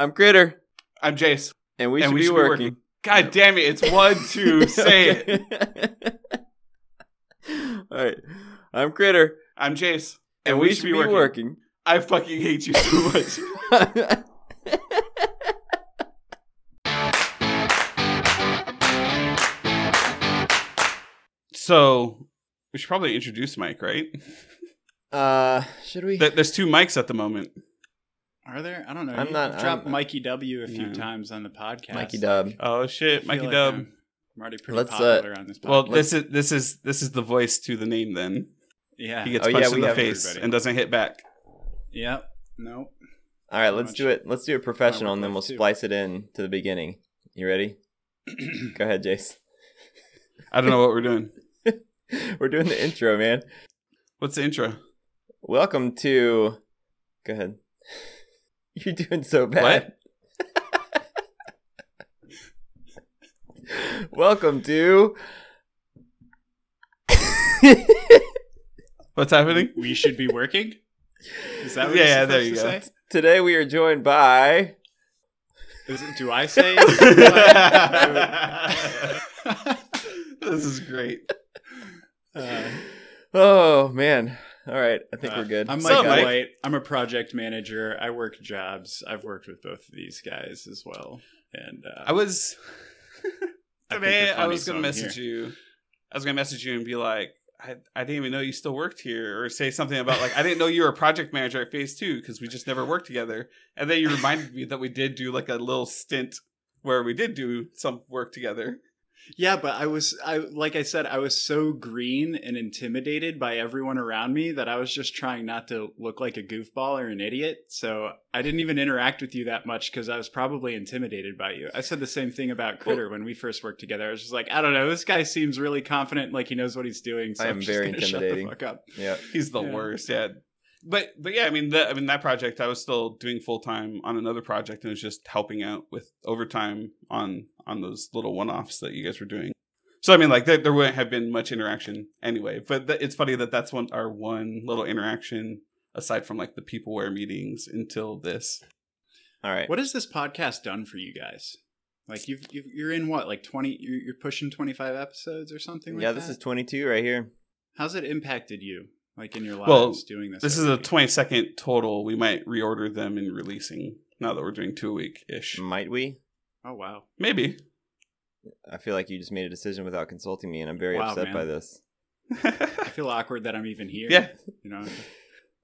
I'm Critter, I'm Jace. and we and should we be should working. be working. God damn it! It's one, two, say it. All right. I'm Critter, I'm Jace, and, we, should be working. I fucking hate you so much. so we should probably introduce Mike, right? uh, should we? There's two mics at the moment. Are there? I don't know. I'm You- not- you've dropped I'm- Mikey W a few Yeah. times on the podcast. Mikey Dub. Oh I shit, feel Mikey like Dub. I'm, I'm already pretty Let's, uh, popular on this podcast. Well, this is this is this is the voice to the name. Then yeah. he gets Oh, yeah, punched we in the have face everybody. and doesn't hit back. Yep. Nope. All right, let's much. do it. Let's do it professional, and then we'll too. splice it in to the beginning. You ready? Go ahead, Jace. I don't know what we're doing. We're doing the intro, man. What's the intro? Welcome to. Go ahead. You're doing so bad. Welcome to. What's happening? we should be working. Is that what Yeah, you're yeah, there you to go. Today we are joined by. Is it, do I say? this is great. Uh, Oh man! All right, I think uh, we're good. I'm So, Mike Mike- Wight. I'm a project manager. I work jobs. I've worked with both of these guys as well. And uh, I was I think today. they're I was gonna so I'm message you. I was gonna message you and be like, I, I didn't even know you still worked here, or say something about like I didn't know you were a project manager at Phase Two because we just never worked together. And then you reminded me that we did do like a little stint where we did do some work together. Yeah, but I was I like I said I was so green and intimidated by everyone around me that I was just trying not to look like a goofball or an idiot. So I didn't even interact with you that much cuz I was probably intimidated by you. I said the same thing about Critter when we first worked together. I was just like, I don't know, this guy seems really confident like he knows what he's doing, so I I'm am just very gonna shut intimidating. the fuck up. yeah. He's the Yeah. worst. Yeah. But but yeah, I mean that I mean that project I was still doing full time on another project and it was just helping out with overtime on on those little one offs that you guys were doing. So I mean like there, there wouldn't have been much interaction anyway. But th- it's funny that that's one our one little interaction aside from like the peopleware meetings until this. All right. What has this podcast done for you guys? Like you've, you've you're in what like 20 you're, you're pushing 25 episodes or something like yeah, this is 22 right here. How's it impacted you like in your lives Well, doing this? This is a twenty second total. We might reorder them and releasing now that we're doing two a week ish. Might we? Oh wow. Maybe. I feel like you just made a decision without consulting me, and I'm very Wow, upset man. by this. I feel awkward that I'm even here. Yeah. You know.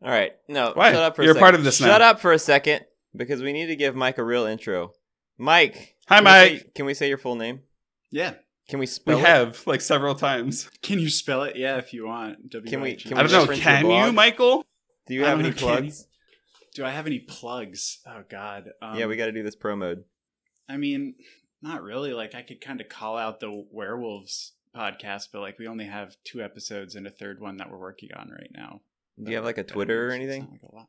All right, no, Why? shut up for You're a a part second. of this Shut now. up for a second because we need to give Mike a real intro. Mike. Hi can we Mike. say- can we say your full name? Yeah. Can we We spell it? We have like several times. Can you spell it? Yeah, if you want. Can we- WH. can I don't know. Can you. Michael? Do you have any know, plugs? Do I have any plugs? Oh God. Um, yeah, we got to do this pro mode. I mean, not really. Like I could kind of call out the werewolves podcast, but like we only have two episodes and a third one that we're working on right now. Do you have like a Twitter or anything? like a lot.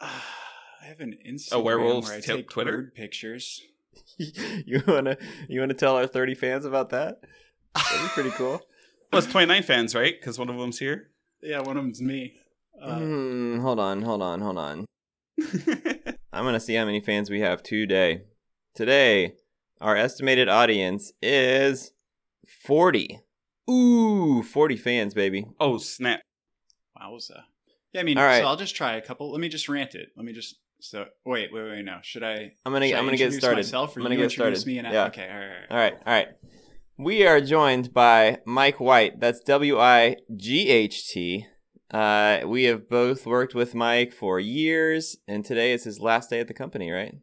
Uh, I have an Instagram a werewolves where I take Twitter? bird pictures. you wanna you wanna tell our 30 fans about that? That'd be pretty cool. Well, it's 29 fans, right? Because one of them's here. Yeah, one of them's me. Uh, Hmm, hold on, hold on, hold on. I'm gonna see how many fans we have today. Today, our estimated audience is 40. Ooh, 40 fans, baby. oh, snap. Wowza. Yeah, I mean, All right. so I'll just try a couple. Let me just rant it. Let me just. So wait, wait, wait. No, should I? I'm gonna I'm gonna get started. Myself, or I'm gonna you get started. Me and yeah. Okay. All right. All right, all right. We are joined by Mike Wight. That's W I G H T. Uh, we have both worked with Mike for years, and today is his last day at the company, right?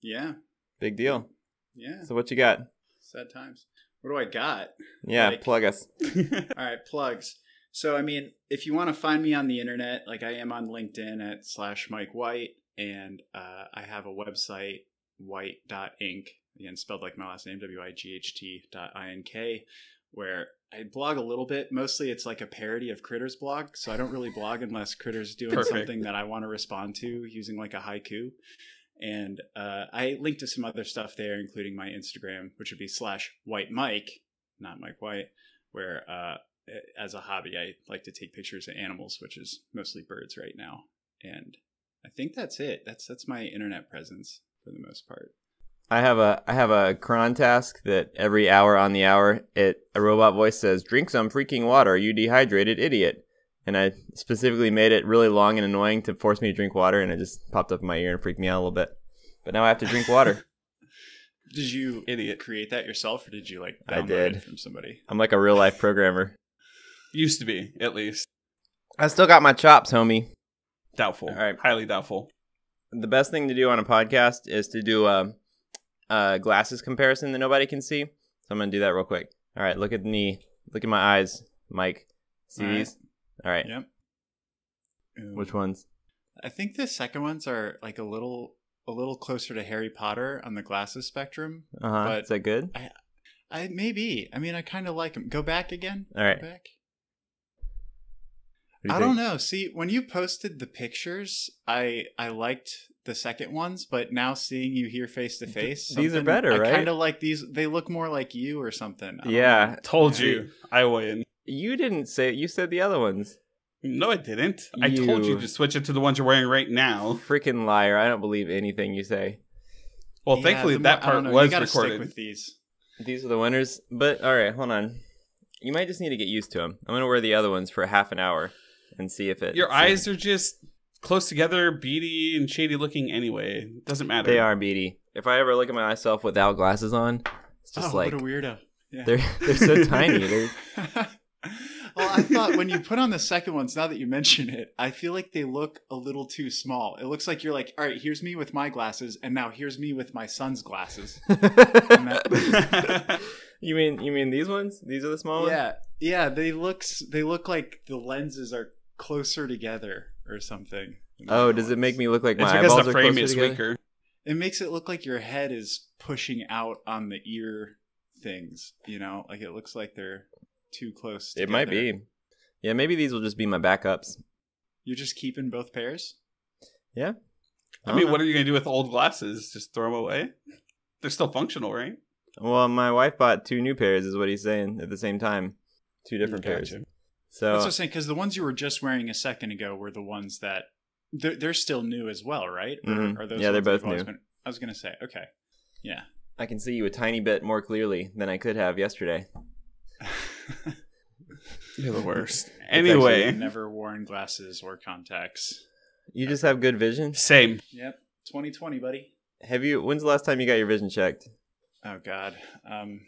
Yeah. Big deal. Yeah. So what you got? Sad times. What do I got? Yeah, Like- plug us. All right, plugs. So, I mean, if you want to find me on the internet, like I am on LinkedIn at slash Mike Wight, and uh, I have a website, wight.ink, again, spelled like my last name, W I G H T dot I N K, where I blog a little bit. Mostly it's like a parody of Critters blog. So I don't really blog unless Critters doing Perfect. something that I want to respond to using like a haiku. And uh, I link to some other stuff there, including my Instagram, which would be slash wight Mike, not Mike Wight, where uh, as a hobby I like to take pictures of animals, which is mostly birds right now. And I think that's it. That's that's my internet presence. for the most part. I have a I have a cron task that every hour on the hour it a robot voice says, "Drink some freaking water, you dehydrated idiot." And I specifically made it really long and annoying to force me to drink water, and it just popped up in my ear and freaked me out a little bit. But now I have to drink water. Did you Idiot. create that yourself, or did you like I download did. it from somebody? I'm like a real life programmer. Used to be, at least. I still got my chops, homie. Doubtful. All right. Highly doubtful. The best thing to do on a podcast is to do a, a glasses comparison that nobody can see. So I'm gonna do that real quick. All right, look at me. Look at my eyes, Mike. See All right. These? All right. Yep. Ooh. Which ones? I think the second ones are like a little a little closer to Harry Potter on the glasses spectrum. Uh huh. Is that good? I maybe. I mean, I kind of like them. Go back again. All right. Go back. Do you I don't know. See, when you posted the pictures, I I liked the second ones, but now seeing you here face to face, these are something- better, I right? kind of like these. They look more like you or something. Yeah. know. Told Yeah. you. I win. You didn't say. You said the other ones. No, I didn't. I told you You- to switch it to the ones you're wearing right now. Freaking liar! I don't believe anything you say. Well, Yeah, thankfully the mo- that I don't part know, was you gotta recorded. Stick with these. These are the winners. But all right, hold on. You might just need to get used to them. I'm gonna wear the other ones for half an hour and see if it. Your see- eyes are just close together, beady and shady looking anyway. Doesn't matter. They are beady. If I ever look at myself without glasses on, it's just oh, like what a weirdo. Yeah. they're they're so tiny. They're well, I thought when you put on the second ones, now that you mention it, I feel like they look a little too small. It looks like you're like, all right, here's me with my glasses, and now here's me with my son's glasses. That- you mean you mean these ones? These are the small ones. yeah, yeah, they looks they look like the lenses are closer together or something. Oh, does it make me look like it's my because eyeballs the are frame closer is together? weaker. It makes it look like your head is pushing out on the ear things. You know, like it looks like they're too close. It might be. Yeah, maybe these will just be my backups. You're just keeping both pairs. Yeah. I mean, what are you gonna do with old glasses? Just throw them away? They're still functional, right? Well, my wife bought two new pairs, is what he's saying at the same time. Two different pairs. Gotcha. So That's what I'm saying because the ones you were just wearing a second ago were the ones that they're, they're still new as well, right? Or Mhm. are those Yeah, they're both new. been- I was gonna say, okay, yeah. I can see you a tiny bit more clearly than I could have yesterday. You're the worst. actually- anyway, Never worn glasses or contacts. You just have good vision. same. Yep, 2020, buddy. Have you? When's the last time you got your vision checked? Oh God, um,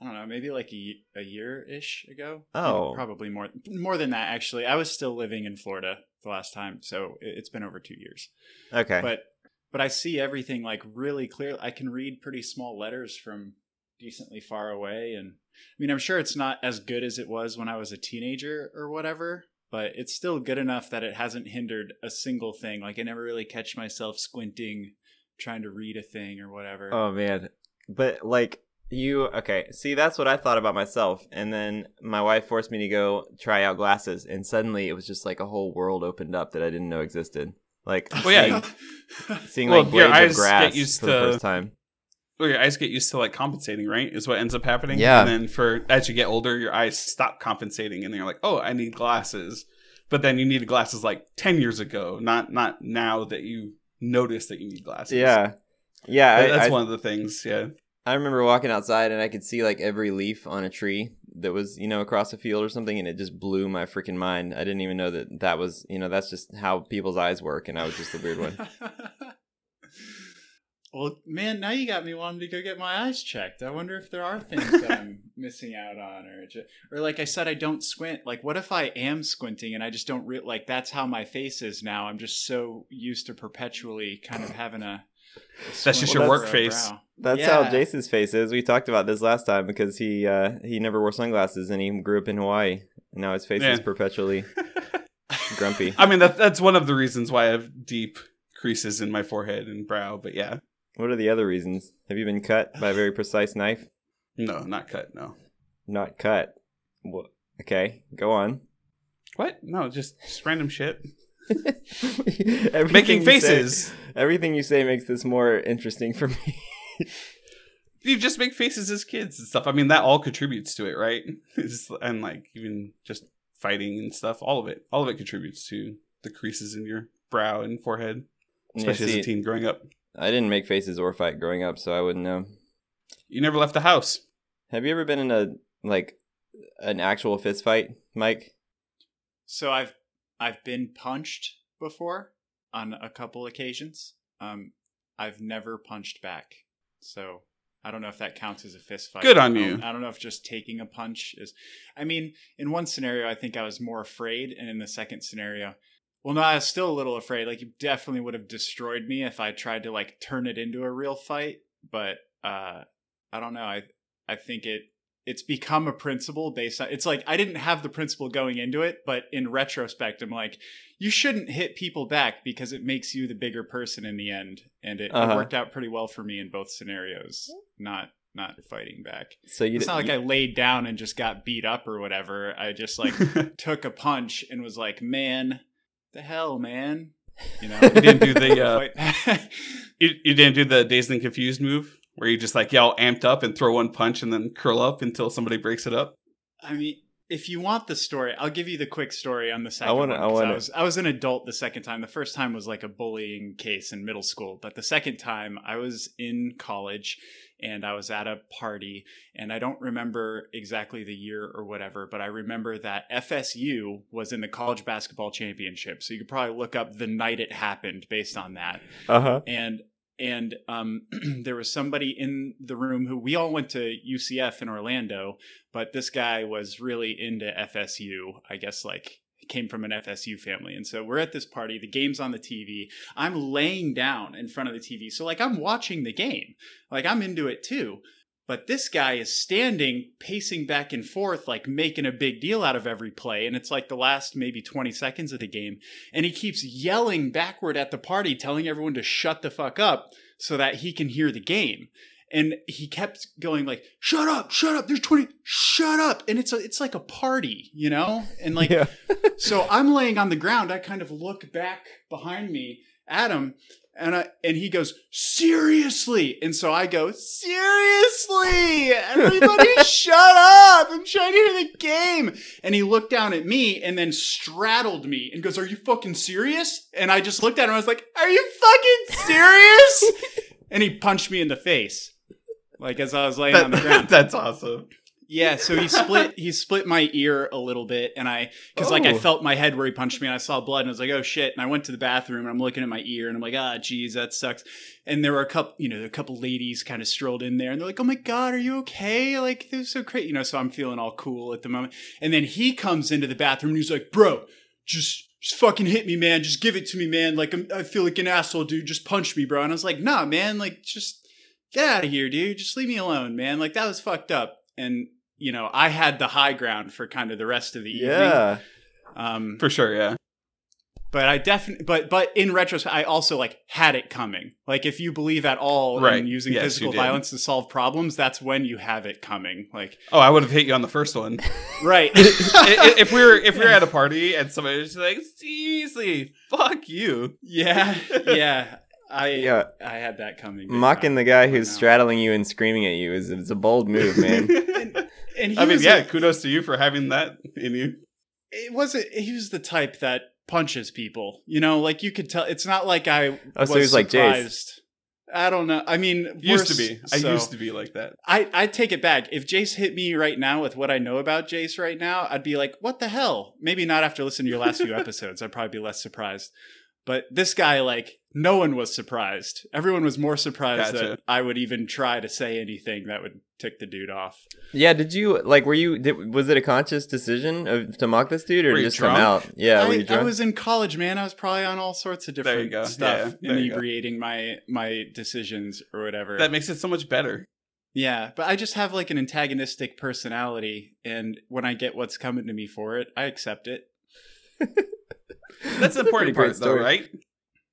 I don't know, maybe like a, a year ish ago. Oh. probably more more than that. Actually, I was still living in Florida the last time, so it- it's been over two years. Okay. but but I see everything like really clear. I can read pretty small letters from decently far away, and I mean, I'm sure it's not as good as it was when I was a teenager or whatever, but it's still good enough that it hasn't hindered a single thing. Like I never really catch myself squinting, trying to read a thing or whatever. oh man, but like you, okay. See, that's what I thought about myself, and then my wife forced me to go try out glasses, and suddenly it was just like a whole world opened up that I didn't know existed. Like, Well, yeah. seeing, seeing Well, like your blades eyes of grass get used for the first time. Well, your eyes get used to like compensating, right? Is what ends up happening. Yeah. And then for as you get older, your eyes stop compensating, and then you're like, oh, I need glasses. But then you needed glasses like ten years ago, not not now that you notice that you need glasses. Yeah, yeah. I, that's I, one of the things. Yeah. I remember walking outside and I could see like every leaf on a tree that was, you know, across a field or something, and it just blew my freaking mind. I didn't even know that that was, you know, that's just how people's eyes work, and I was just the weird one. well, man, now you got me wanting to go get my eyes checked. I wonder if there are things that I'm missing out on, or ju- or like I said, I don't squint. Like, what if I am squinting and I just don't re- like? That's how my face is now. I'm just so used to perpetually kind of having a. a That's just squint your work face. brow. That's Yeah. how Jason's face is. We talked about this last time because he uh, he never wore sunglasses and he grew up in Hawaii, and now his face is perpetually grumpy. I mean, that that's one of the reasons why I have deep creases in my forehead and brow. But yeah, What are the other reasons? Have you been cut by a very precise knife? no, not cut. No. Not cut. Well, okay, go on. What? No, just, just random shit. Making you say- faces. everything you say makes this more interesting for me. You just make faces as kids and stuff. I mean, that all contributes to it, right? It's- and like even just fighting and stuff, all of it, all of it contributes to the creases in your brow and forehead, Yeah, especially as a teen growing up. I didn't make faces or fight growing up, so I wouldn't know. You never left the house. Have you ever been in a like an actual fist fight, Mike? So I've I've been punched before on a couple occasions. Um, I've never punched back, so I don't know if that counts as a fist fight. Good on I you. I don't know if just taking a punch is. I mean, in one scenario, I think I was more afraid, and in the second scenario, well, no, I was still a little afraid. Like, you definitely would have destroyed me if I tried to like turn it into a real fight. But uh, I don't know. I I think it it's become a principle based on it's like I didn't have the principle going into it, but in retrospect, I'm like, you shouldn't hit people back because it makes you the bigger person in the end, and it, Uh-huh. it worked out pretty well for me in both scenarios. Not not fighting back. So you It's not like you- I laid down and just got beat up or whatever. I just like took a punch and was like, man, the hell, man. You know, You didn't do the, uh, you, you didn't do the dazed and confused move where you just like yell amped up and throw one punch and then curl up until somebody breaks it up. I mean, if you want the story, I'll give you the quick story on the second wanna- one. I 'cause wanna- was I was an adult the second time. The first time was like a bullying case in middle school, but the second time I was in college and I was at a party and I don't remember exactly the year or whatever, but I remember that FSU was in the college basketball championship. So you could probably look up the night it happened based on that uh-huh. and and um, there was somebody in the room who we all went to UCF in Orlando, but this guy was really into FSU. I guess like came from an FSU family, and so we're at this party. The game's on the TV. I'm laying down in front of the TV, so like I'm watching the game, like I'm into it too. But this guy is standing, pacing back and forth, like making a big deal out of every play. And it's like the last maybe 20 seconds of the game and he keeps yelling backward at the party, telling everyone to shut the fuck up so that he can hear the game. And he kept going like, "Shut up, shut up! There's twenty, shut up!" And it's a, it's like a party, you know. And like, yeah. so I'm laying on the ground. I kind of look back behind me at him, and I, and he goes, "Seriously!" And so I go, "Seriously! Everybody, shut up! I'm trying to hear the game." And he looked down at me and then straddled me and goes, "Are you fucking serious?" And I just looked at him. I was like, "Are you fucking serious?" and he punched me in the face, like as I was laying on the ground. that's awesome. Yeah, so he split he split my ear a little bit, and I because like I Oh. felt my head where he punched me, and I saw blood, and I was like, oh shit, and I went to the bathroom, and I'm looking at my ear, and I'm like, ah, geez, that sucks. And there were a couple, you know, a couple ladies kind of strolled in there, and they're like, oh my god, are you okay? Like this is so great, you know. So I'm feeling all cool at the moment, and then he comes into the bathroom, and he's like, bro, just. Just fucking hit me, man. Just give it to me, man. Like I'm, I feel like an asshole, dude. Just punch me, bro. And I was like, nah, man. Like just get out of here, dude. Just leave me alone, man. Like that was fucked up. And you know, I had the high ground for kind of the rest of the evening. Yeah. Um, For sure, yeah. but I definitely, but but in retrospect, I also like had it coming. Like if you believe at all Right. in using Yes, physical violence to solve problems, that's when you have it coming. Like Oh, I would have hit you on the first one. right. I- I- if we were if we were at a party and somebody was like, seriously, fuck you. yeah, yeah. I Yeah. I had that coming. Mocking time. the guy who's know. straddling you and screaming at you is it's a bold move, man. And, and he I mean, was yeah, a- kudos to you for having that in you. it wasn't he was the type that punches people you know like you could tell it's not like i Oh, was so he was like Jace. surprised i don't know i mean Used to be. I so- used to be like that. I, I take it back. If Jace hit me right now with what I know about Jace right now, I'd be like, what the hell? Maybe not after listening to your last few episodes. I'd probably be less surprised. But this guy, like, no one was surprised. Everyone was more surprised Gotcha. that I would even try to say anything that would tick the dude off. yeah, did you like were you did, was it a conscious decision of, to mock this dude or Were you just come out? Yeah, were I, you I was in college, man. I was probably on all sorts of There you different go. stuff, Yeah, there you go. inebriating my my decisions or whatever. That makes it so much better. Yeah, but I just have like an antagonistic personality, and when I get what's coming to me for it, I accept it. That's the important part, though, right?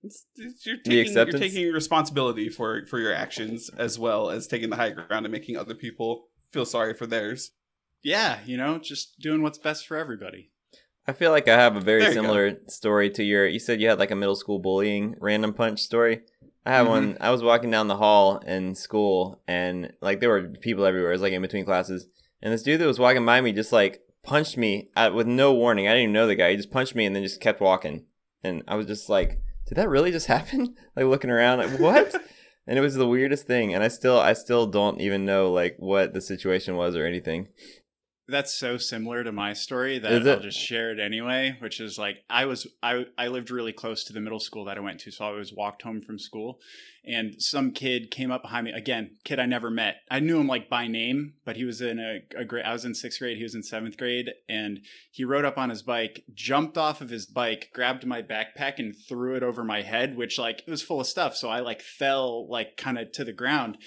It's, it's, you're, taking, you're taking responsibility for, for your actions as well as taking the high ground and making other people feel sorry for theirs. Yeah, you know, just doing what's best for everybody. I feel like I have a very There you go. similar story to your. You said you had like a middle school bullying random punch story. I have Mm-hmm. one. I was walking down the hall in school, and like there were people everywhere. It was like in between classes, and this dude that was walking by me just like punched me at, with no warning. I didn't even know the guy. He just punched me and then just kept walking, and I was just like, did that really just happen? Like looking around, like what? and it was the weirdest thing. And I still, I still don't even know like what the situation was or anything. That's so similar to my story that? I'll just share it anyway. Which is like I was I I lived really close to the middle school that I went to, so I always walked home from school, and some kid came up behind me again. Kid I never met. I knew him like by name, but he was in a, a grade. I was in sixth grade. He was in seventh grade, and he rode up on his bike, jumped off of his bike, grabbed my backpack, and threw it over my head, which like it was full of stuff. So I like fell like kind of to the ground,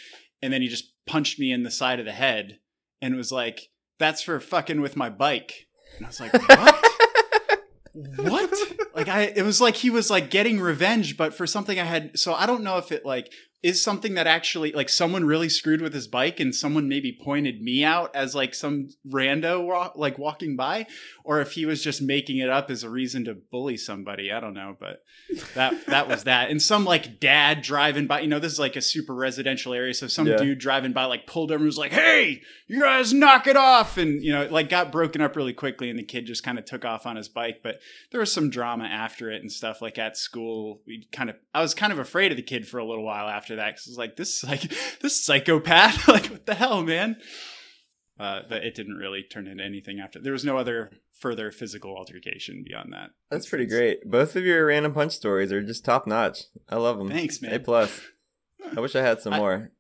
and then he just punched me in the side of the head, and was like that's for fucking with my bike. And I was like, what? what? Like I it was like he was like getting revenge, but for something I had so I don't know if it like is something that actually like someone really screwed with his bike and someone maybe pointed me out as like some rando wa- like walking by or if he was just making it up as a reason to bully somebody i don't know but that that was that and some like dad driving by you know this is like a super residential area so some Yeah. dude driving by like pulled over and was like hey you guys knock it off and you know like got broken up really quickly and the kid just kind of took off on his bike but there was some drama after it and stuff like at school we kind of i was kind of afraid of the kid for a little while after that because it was like this like this psychopath like what the hell man uh, but it didn't really turn into anything after there was no other further physical altercation beyond that That's pretty great. Both of your random punch stories are just top notch. I love them. Thanks, man. A plus. I wish I had some I- more.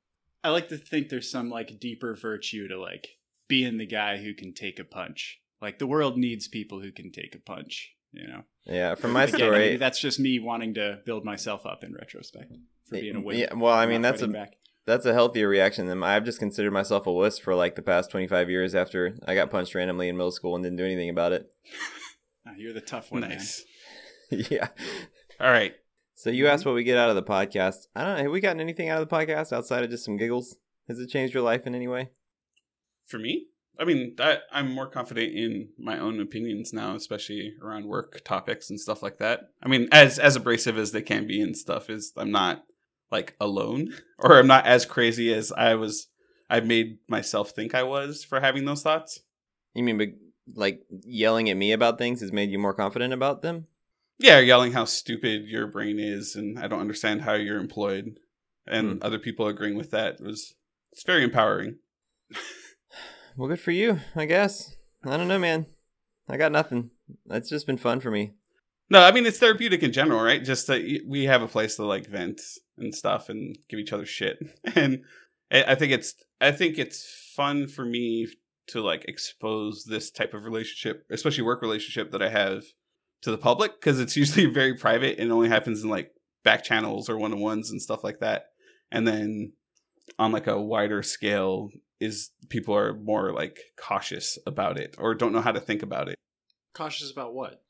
i like to think there's some like deeper virtue to like being the guy who can take a punch like the world needs people who can take a punch you know Yeah, from my Again, story. that's just me wanting to build myself up in retrospect for being a wimp. Yeah, well, I mean that's a back. that's a healthier reaction than I've just considered myself a wuss for like the past 25 years after I got punched randomly in middle school and didn't do anything about it. Ah, you're the tough one, nice. yeah. All right. So you asked what we get out of the podcast. I don't know. Have we gotten anything out of the podcast outside of just some giggles? Has it changed your life in any way? For me, I mean, I, I'm more confident in my own opinions now, especially around work topics and stuff like that. I mean, as as abrasive as they can be and stuff, is I'm not like alone, or I'm not as crazy as I was. I've made myself think I was for having those thoughts. You mean like yelling at me about things has made you more confident about them? Yeah, yelling how stupid your brain is, and I don't understand how you're employed, and Hmm. other people agreeing with that was it's very empowering. Well, good for you, I guess. I don't know, man. I got nothing. It's just been fun for me. No, I mean it's therapeutic in general, right? Just that we have a place to like vent and stuff and give each other shit, and I think it's I think it's fun for me to like expose this type of relationship, especially work relationship that I have to the public because it's usually very private and only happens in like back channels or one on ones and stuff like that, and then on like a wider scale is people are more like cautious about it or don't know how to think about it Cautious about what?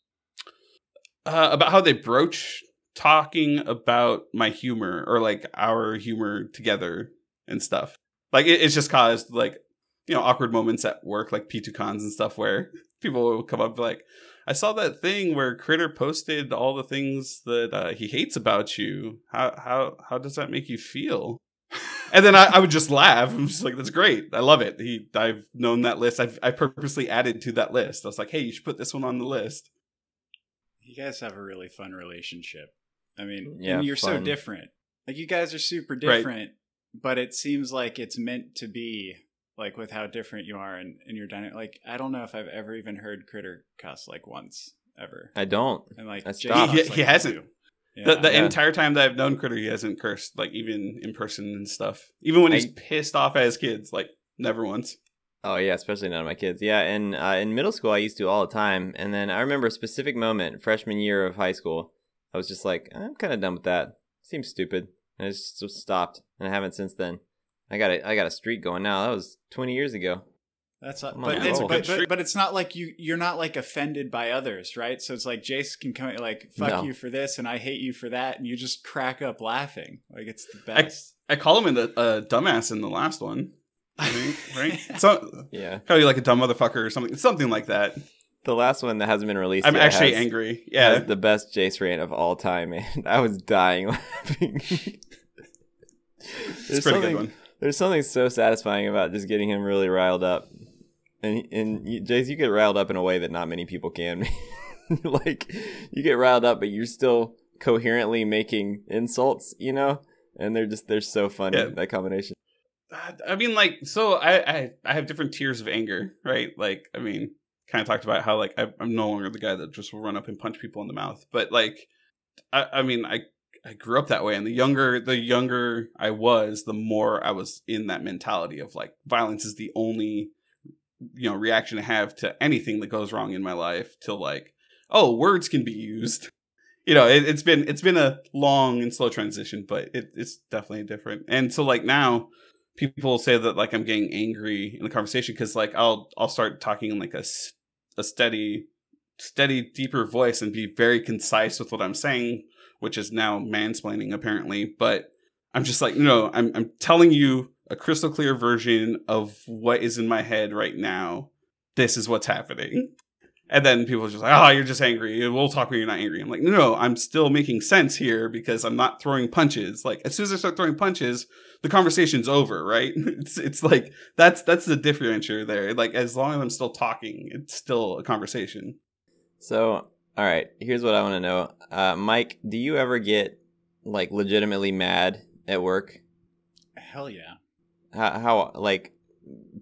Uh, about how they broach talking about my humor or like our humor together and stuff. Like it, it's just caused like you know awkward moments at work, like P2 cons and stuff, where people will come up like, "I saw that thing where Critter posted all the things that uh, he hates about you. How how how does that make you feel?" And then I, I would just laugh. I'm just like, "That's great. I love it." He I've known that list. I've I purposely added to that list. I was like, "Hey, you should put this one on the list." You guys have a really fun relationship. I mean, Yeah, and you're so different. Like you guys are super Right. different, but it seems like it's meant to be. Like with how different you are and, and your dynamic. Like I don't know if I've ever even heard Critter cuss like once ever. I don't. And like I Jay stopped. He- cuss, he hasn't. do. The, the Yeah. entire time that I've known Critter, he hasn't cursed, like even in person and stuff. Even when he's pissed off at his kids, like never once. Oh yeah, especially none of my kids. Yeah, and uh, in middle school I used to all the time, and then I remember a specific moment, freshman year of high school. I was just like, I'm kind of done with that. Seems stupid, and I just, just stopped, and I haven't since then. I got a I got a streak going now. That was 20 years ago. That's a, I'm but it's but, but, but it's not like you you're not like offended by others, right? So it's like Jace can come like fuck No. you for this and I hate you for that, and you just crack up laughing. Like it's the I- best. I call him in the uh, dumbass in the last one, I think, right? So Yeah, call you like a dumb motherfucker or something, something like that. the last one that hasn't been released. I'm yet actually has- angry. Yeah, has the best Jace rant of all time, man. I was dying laughing. it's a There's pretty something- good one. There's something so satisfying about just getting him really riled up, and and you, Jace, you get riled up in a way that not many people can. like you get riled up, but you're still coherently making insults, you know, and they're just they're so funny Yeah. that combination. I mean, like, so I, I I have different tiers of anger, right? Like, I mean, kind of talked about how like I, I'm no longer the guy that just will run up and punch people in the mouth, but like, I, I mean, I I grew up that way, and the younger the younger I was, the more I was in that mentality of like violence is the only you know reaction I have to anything that goes wrong in my life. Till like, oh, words can be used. You know, it, it's been it's been a long and slow transition, but it, it's definitely different. And so like now, people say that like I'm getting angry in the conversation because like I'll I'll start talking in like a a steady steady deeper voice and be very concise with what I'm saying, which is now mansplaining apparently. But I'm just like no, I'm I'm telling you a crystal clear version of what is in my head right now. This is what's happening. And then people are just like, oh, you're just angry. We'll talk when you're not angry. I'm like, no, no, I'm still making sense here because I'm not throwing punches. Like, as soon as I start throwing punches, the conversation's over, right? It's it's like that's that's the differentiator there. Like, as long as I'm still talking, it's still a conversation. So, all right, here's what I want to know, uh, Mike. Do you ever get like legitimately mad at work? Hell yeah. How, how like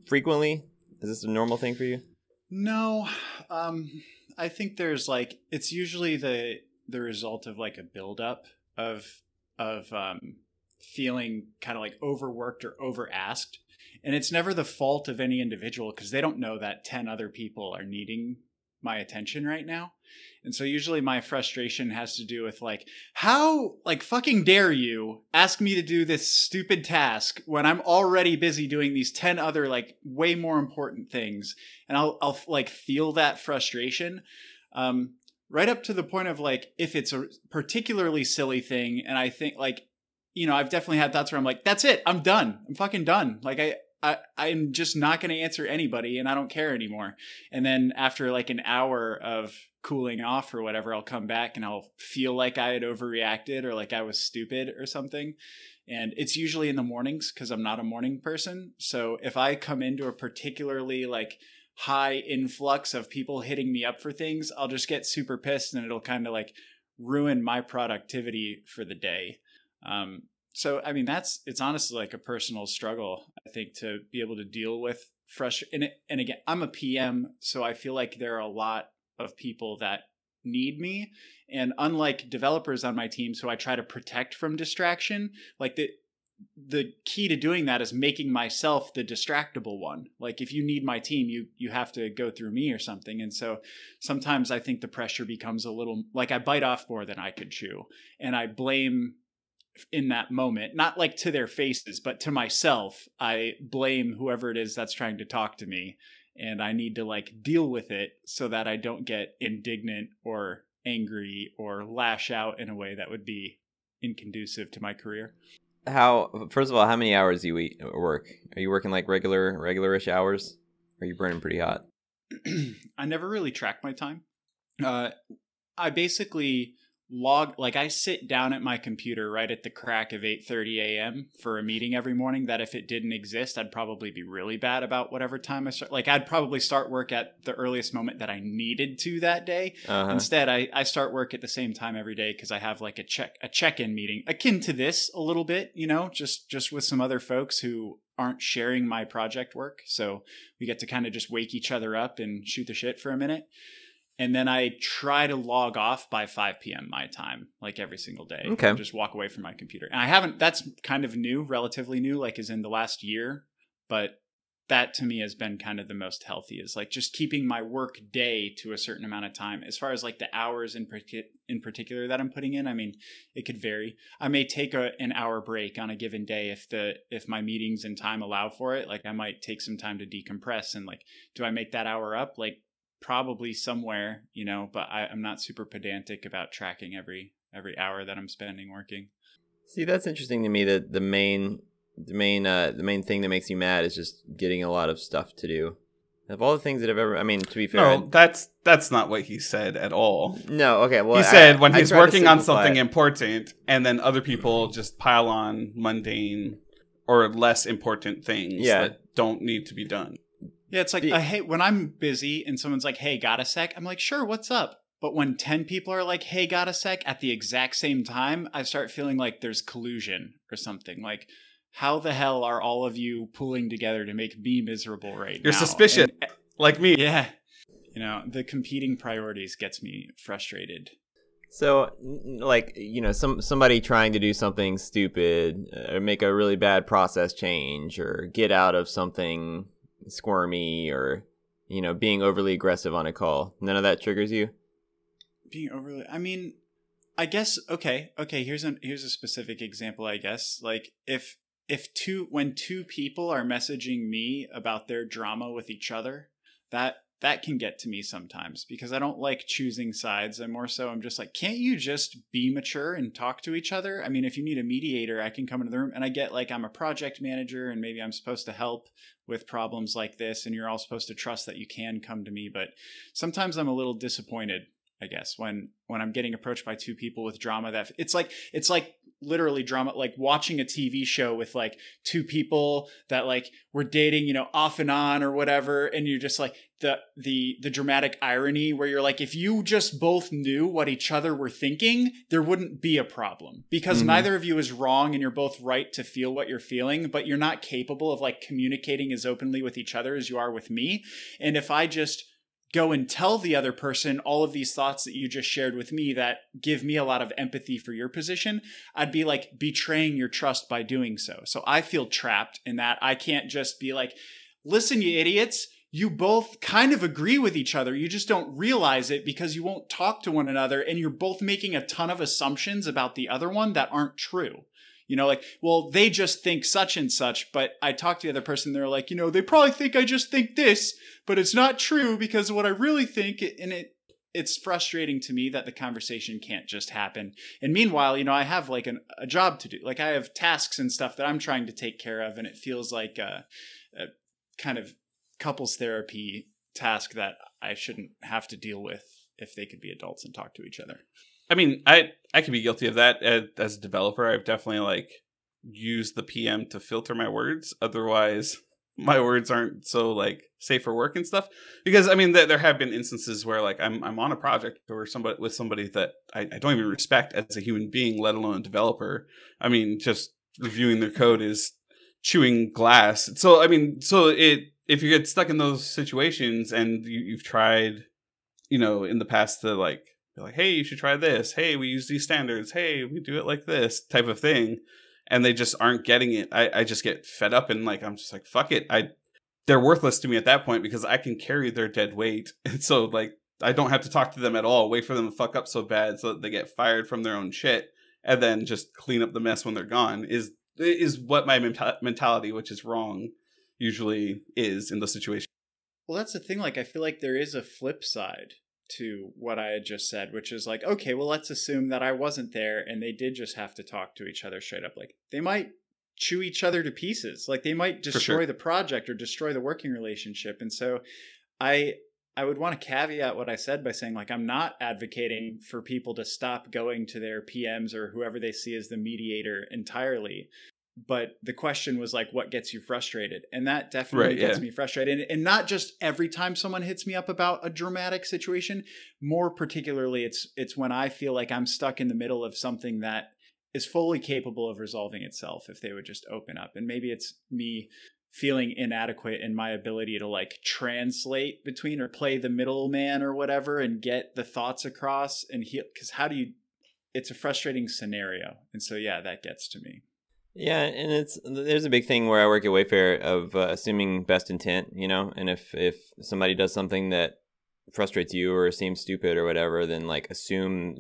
frequently? Is this a normal thing for you? No, um, I think there's like it's usually the the result of like a buildup of of um, feeling kind of like overworked or over asked, and it's never the fault of any individual because they don't know that ten other people are needing my attention right now. And so usually my frustration has to do with like how like fucking dare you ask me to do this stupid task when I'm already busy doing these 10 other like way more important things. And I'll I'll like feel that frustration um right up to the point of like if it's a particularly silly thing and I think like you know I've definitely had thoughts where I'm like that's it. I'm done. I'm fucking done. Like I I, I'm just not going to answer anybody and I don't care anymore. And then after like an hour of cooling off or whatever, I'll come back and I'll feel like I had overreacted or like I was stupid or something. And it's usually in the mornings because I'm not a morning person. So if I come into a particularly like high influx of people hitting me up for things, I'll just get super pissed and it'll kind of like ruin my productivity for the day. Um, so I mean that's it's honestly like a personal struggle I think to be able to deal with frustration and, and again I'm a PM so I feel like there are a lot of people that need me. And unlike developers on my team so I try to protect from distraction like the the key to doing that is making myself the distractible one. Like if you need my team you you have to go through me or something. And so sometimes i think the pressure becomes a little like i bite off more than i could chew. And i blame in that moment not like to their faces but to myself i blame whoever it is that's trying to talk to me and i need to like deal with it so that i don't get indignant or angry or lash out in a way that would be inconducive to my career How first of all, how many hours do you eat, work? Are you working like regular regularish hours? Or are you burning pretty hot? I never really track my time. Uh, I basically log like I sit down at my computer right at the crack of 8:30 a.m. for a meeting every morning that if it didn't exist I'd probably be really bad about whatever time I start like I'd probably start work at the earliest moment that I needed to that day Uh-huh. Instead, I, I start work at the same time every day because I have like a check a check in meeting akin to this a little bit, you know, just just with some other folks who aren't sharing my project work. So we get to kind of just wake each other up and shoot the shit for a minute. And then I try to log off by 5 p.m. my time, like every single day. Okay. Just walk away from my computer. And I haven't, that's kind of new, relatively new, like is in the last year. But that to me has been kind of the most healthy is like just keeping my work day to a certain amount of time as far as like the hours in partic- in particular that I'm putting in I mean it could vary I may take a, an hour break on a given day if the if my meetings and time allow for it like I might take some time to decompress and like do I make that hour up like probably somewhere you know but I, I'm not super pedantic about tracking every every hour that I'm spending working See, that's interesting to me. That the main, the main, uh, the main thing that makes you mad is just getting a lot of stuff to do. Of all the things that I've ever, I mean, to be fair, No, that's that's not what he said at all. no, okay. Well, he I- said when I he's try working on something it. important, and then other people just pile on mundane or less important things Yeah. that don't need to be done. Yeah, it's like I hate when I'm busy and someone's like, "Hey, got a sec?" I'm like, "Sure, what's up?" But when 10 people are like, hey, got a sec at the exact same time, I start feeling like there's collusion or something. Like, how the hell are all of you pulling together to make me miserable right You're now? suspicious, And- like me. yeah. You know, the competing priorities gets me frustrated. So, like, you know, some somebody trying to do something stupid, uh, or make a really bad process change, or get out of something squirmy, or you know, being overly aggressive on a call. None of that triggers you. being overly i mean i guess okay okay here's a here's a specific example i guess like if if two when two people are messaging me about their drama with each other that that can get to me sometimes because i don't like choosing sides. I'm more so i'm just like can't you just be mature and talk to each other? I mean if you need a mediator i can come into the room and i get like i'm a project manager and maybe i'm supposed to help with problems like this and you're all supposed to trust that you can come to me but sometimes i'm a little disappointed I guess when when I'm getting approached by two people with drama that it's like it's like literally drama like watching a TV show with like two people that like were dating you know off and on or whatever and you're just like the the the dramatic irony where you're like if you just both knew what each other were thinking there wouldn't be a problem because Mhm. neither of you is wrong and you're both right to feel what you're feeling but you're not capable of like communicating as openly with each other as you are with me and if I just go and tell the other person all of these thoughts that you just shared with me that give me a lot of empathy for your position, I'd be like betraying your trust by doing so. So I feel trapped in that I can't just be like, listen, you idiots. You both kind of agree with each other. You just don't realize it because you won't talk to one another and you're both making a ton of assumptions about the other one that aren't true. You know, like, well, they just think such and such, but I talked to the other person, they're like, you know, they probably think I just think this, but it's not true because what I really think, and it, it's frustrating to me that the conversation can't just happen. And meanwhile, you know, I have like an, a job to do. Like I have tasks and stuff that I'm trying to take care of, and it feels like a, a kind of couples therapy task that I shouldn't have to deal with if they could be adults and talk to each other. I mean, I I can be guilty of that as, as a developer. I've definitely like used the PM to filter my words. Otherwise, my words aren't so like safe for work and stuff. Because I mean, th- there have been instances where like I'm I'm on a project or somebody with somebody that I, I don't even respect as a human being, let alone a developer. I mean, just reviewing their code is chewing glass. So I mean, so it if you get stuck in those situations and you, you've tried, you know, in the past to like be like, hey, you should try this. Hey, we use these standards. Hey, we do it like this type of thing. And they just aren't getting it. I, I just get fed up and like I'm just like, fuck it. I they're worthless to me at that point because I can carry their dead weight. And so like I don't have to talk to them at all, wait for them to fuck up so bad so that they get fired from their own shit and then just clean up the mess when they're gone is is what my menta- mentality, which is wrong, usually is in those situations. Well, that's the thing. Like, I feel like there is a flip side to what I had just said, which is like, okay, well, let's assume that I wasn't there and they did just have to talk to each other straight up. Like, they might chew each other to pieces. Like, they might sure. destroy the project or destroy the working relationship. And so, I. I would want to caveat what I said by saying, like, I'm not advocating for people to stop going to their PMs or whoever they see as the mediator entirely but the question was like what gets you frustrated? And that definitely Right, gets yeah. me frustrated and, and not just every time someone hits me up about a dramatic situation more particularly it's it's when i feel like i'm stuck in the middle of something that is fully capable of resolving itself if they would just open up. And maybe it's me feeling inadequate in my ability to like translate between or play the middleman or whatever and get the thoughts across and heal because how do you it's a frustrating scenario. And so yeah that gets to me Yeah, and it's there's a big thing where I work at Wayfair of uh, assuming best intent, you know, and if if somebody does something that frustrates you or seems stupid or whatever, then like assume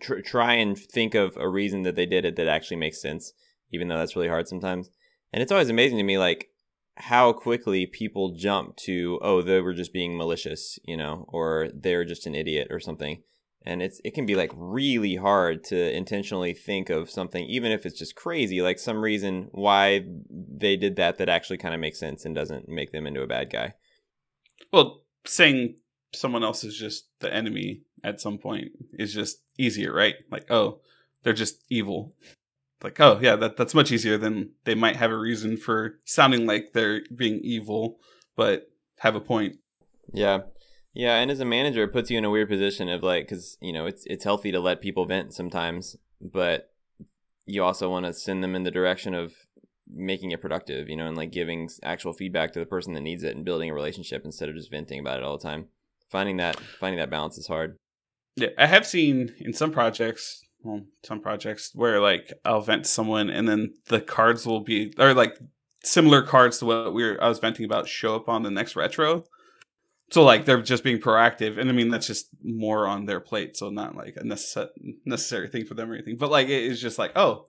tr- try and think of a reason that they did it that actually makes sense, even though that's really hard sometimes. And it's always amazing to me like how quickly people jump to oh they were just being malicious, you know, or they're just an idiot or something and it's it can be like really hard to intentionally think of something even if it's just crazy like some reason why they did that that actually kind of makes sense and doesn't make them into a bad guy Well, saying someone else is just the enemy at some point is just easier, right? Like, oh, they're just evil. Like, oh yeah, that that's much easier than they might have a reason for sounding like they're being evil, but have a point. yeah Yeah, and as a manager, it puts you in a weird position of like, because you know it's it's healthy to let people vent sometimes, but you also want to send them in the direction of making it productive, you know, and like giving actual feedback to the person that needs it and building a relationship instead of just venting about it all the time. Finding that finding that balance is hard. Yeah, I have seen in some projects, well, some projects where like I'll vent to someone and then the cards will be or like similar cards to what we were I was venting about show up on the next retro. So like they're just being proactive, and I mean that's just more on their plate, so not like a necess- necessary thing for them or anything. But like it is just like, oh,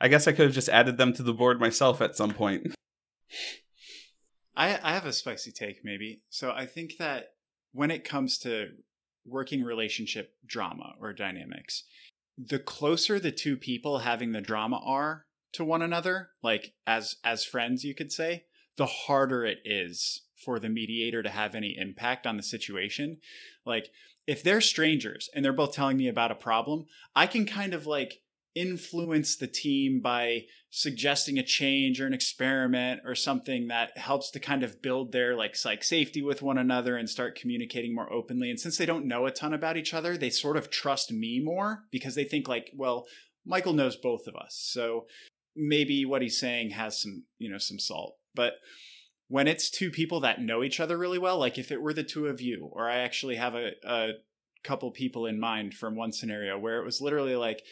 I guess I could have just added them to the board myself at some point. I I have a spicy take maybe. So I think that when it comes to working relationship drama or dynamics, the closer the two people having the drama are to one another, like as as friends you could say, the harder it is for the mediator to have any impact on the situation. Like if they're strangers and they're both telling me about a problem, I can kind of like influence the team by suggesting a change or an experiment or something that helps to kind of build their like psych safety with one another and start communicating more openly. And since they don't know a ton about each other they sort of trust me more because they think like well michael knows both of us. So maybe what he's saying has some you know some salt. But when it's two people that know each other really well like if it were the two of you or i actually have a, a couple people in mind from one scenario where it was literally like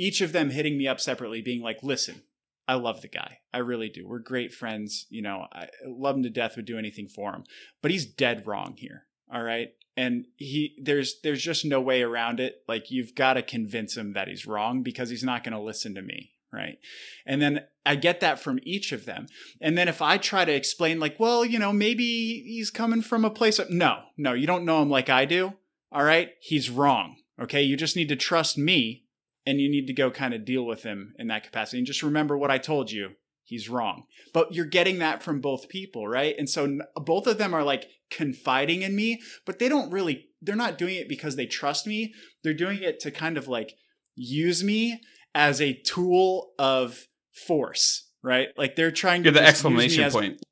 each of them hitting me up separately, being like, listen, I love the guy. I really do. We're great friends. You know, I love him to death, would do anything for him. But he's dead wrong here. All right. And he there's there's just no way around it. Like you've got to convince him that he's wrong because he's not going to listen to me. Right. And then I get that from each of them. And then if I try to explain, like, well, you know, maybe he's coming from a place of no, no, you don't know him like I do. All right. He's wrong. Okay. You just need to trust me and you need to go kind of deal with him in that capacity. And just remember what I told you. He's wrong. But you're getting that from both people, right? And so both of them are like confiding in me, but they don't really, they're not doing it because they trust me. They're doing it to kind of like use me as a tool of force, right? Like they're trying to. You're the exclamation as, point.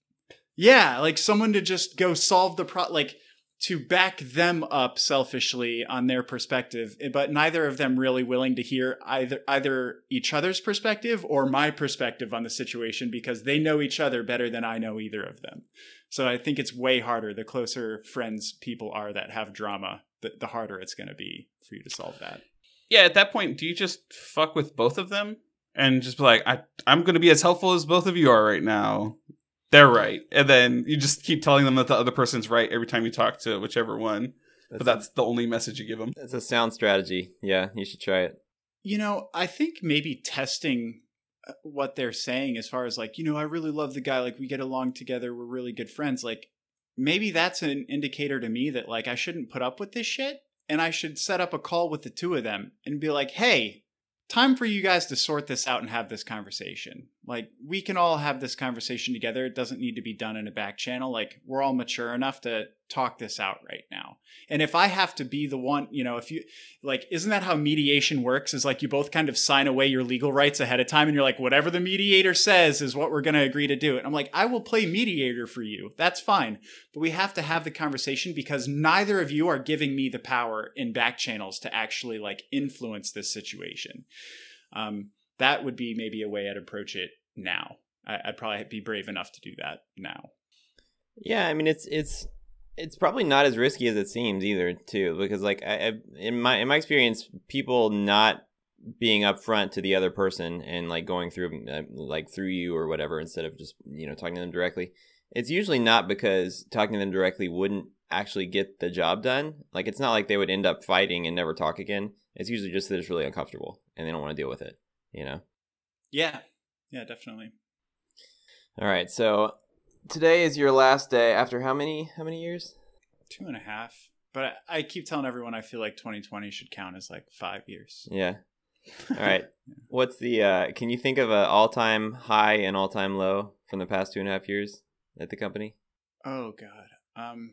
Yeah, like someone to just go solve the pro. Like to back them up selfishly on their perspective eh, but neither of them really willing to hear either either each other's perspective or my perspective on the situation because they know each other better than I know either of them so I think it's way harder the closer friends people are that have drama the, the harder it's going to be for you to solve that yeah at that point do you just fuck with both of them and just be like I, i'm going to be as helpful as both of you are right now they're right. And then you just keep telling them that the other person's right every time you talk to whichever one. That's but that's a, the only message you give them. It's a sound strategy. Yeah, you should try it. You know, I think maybe testing uh, what they're saying as far as like, you know, I really love the guy, like we get along together, we're really good friends. Like maybe that's an indicator to me that like I shouldn't put up with this shit and I should set up a call with the two of them and be like, "Hey, time for you guys to sort this out and have this conversation. Like, we can all have this conversation together. It doesn't need to be done in a back channel. Like, we're all mature enough to talk this out right now. And if I have to be the one, you know, if you like, isn't that how mediation works? Is like you both kind of sign away your legal rights ahead of time and you're like, whatever the mediator says is what we're going to agree to do. And I'm like, I will play mediator for you. That's fine. But we have to have the conversation because neither of you are giving me the power in back channels to actually like influence this situation. Um, that would be maybe a way I'd approach it now. I, I'd probably be brave enough to do that now. Yeah, I mean it's it's it's probably not as risky as it seems either too because like I, I, in my in my experience people not being upfront to the other person and like going through uh, like through you or whatever instead of just you know talking to them directly it's usually not because talking to them directly wouldn't actually get the job done like it's not like they would end up fighting and never talk again it's usually just that it's really uncomfortable and they don't want to deal with it you know yeah yeah definitely all right so today is your last day after how many how many years? Two and a half. But I, I keep telling everyone I feel like 2020 should count as like five years. Yeah. All right. yeah. What's the? uh Can you think of an all-time high and all-time low from the past two and a half years at the company? Oh God. Um,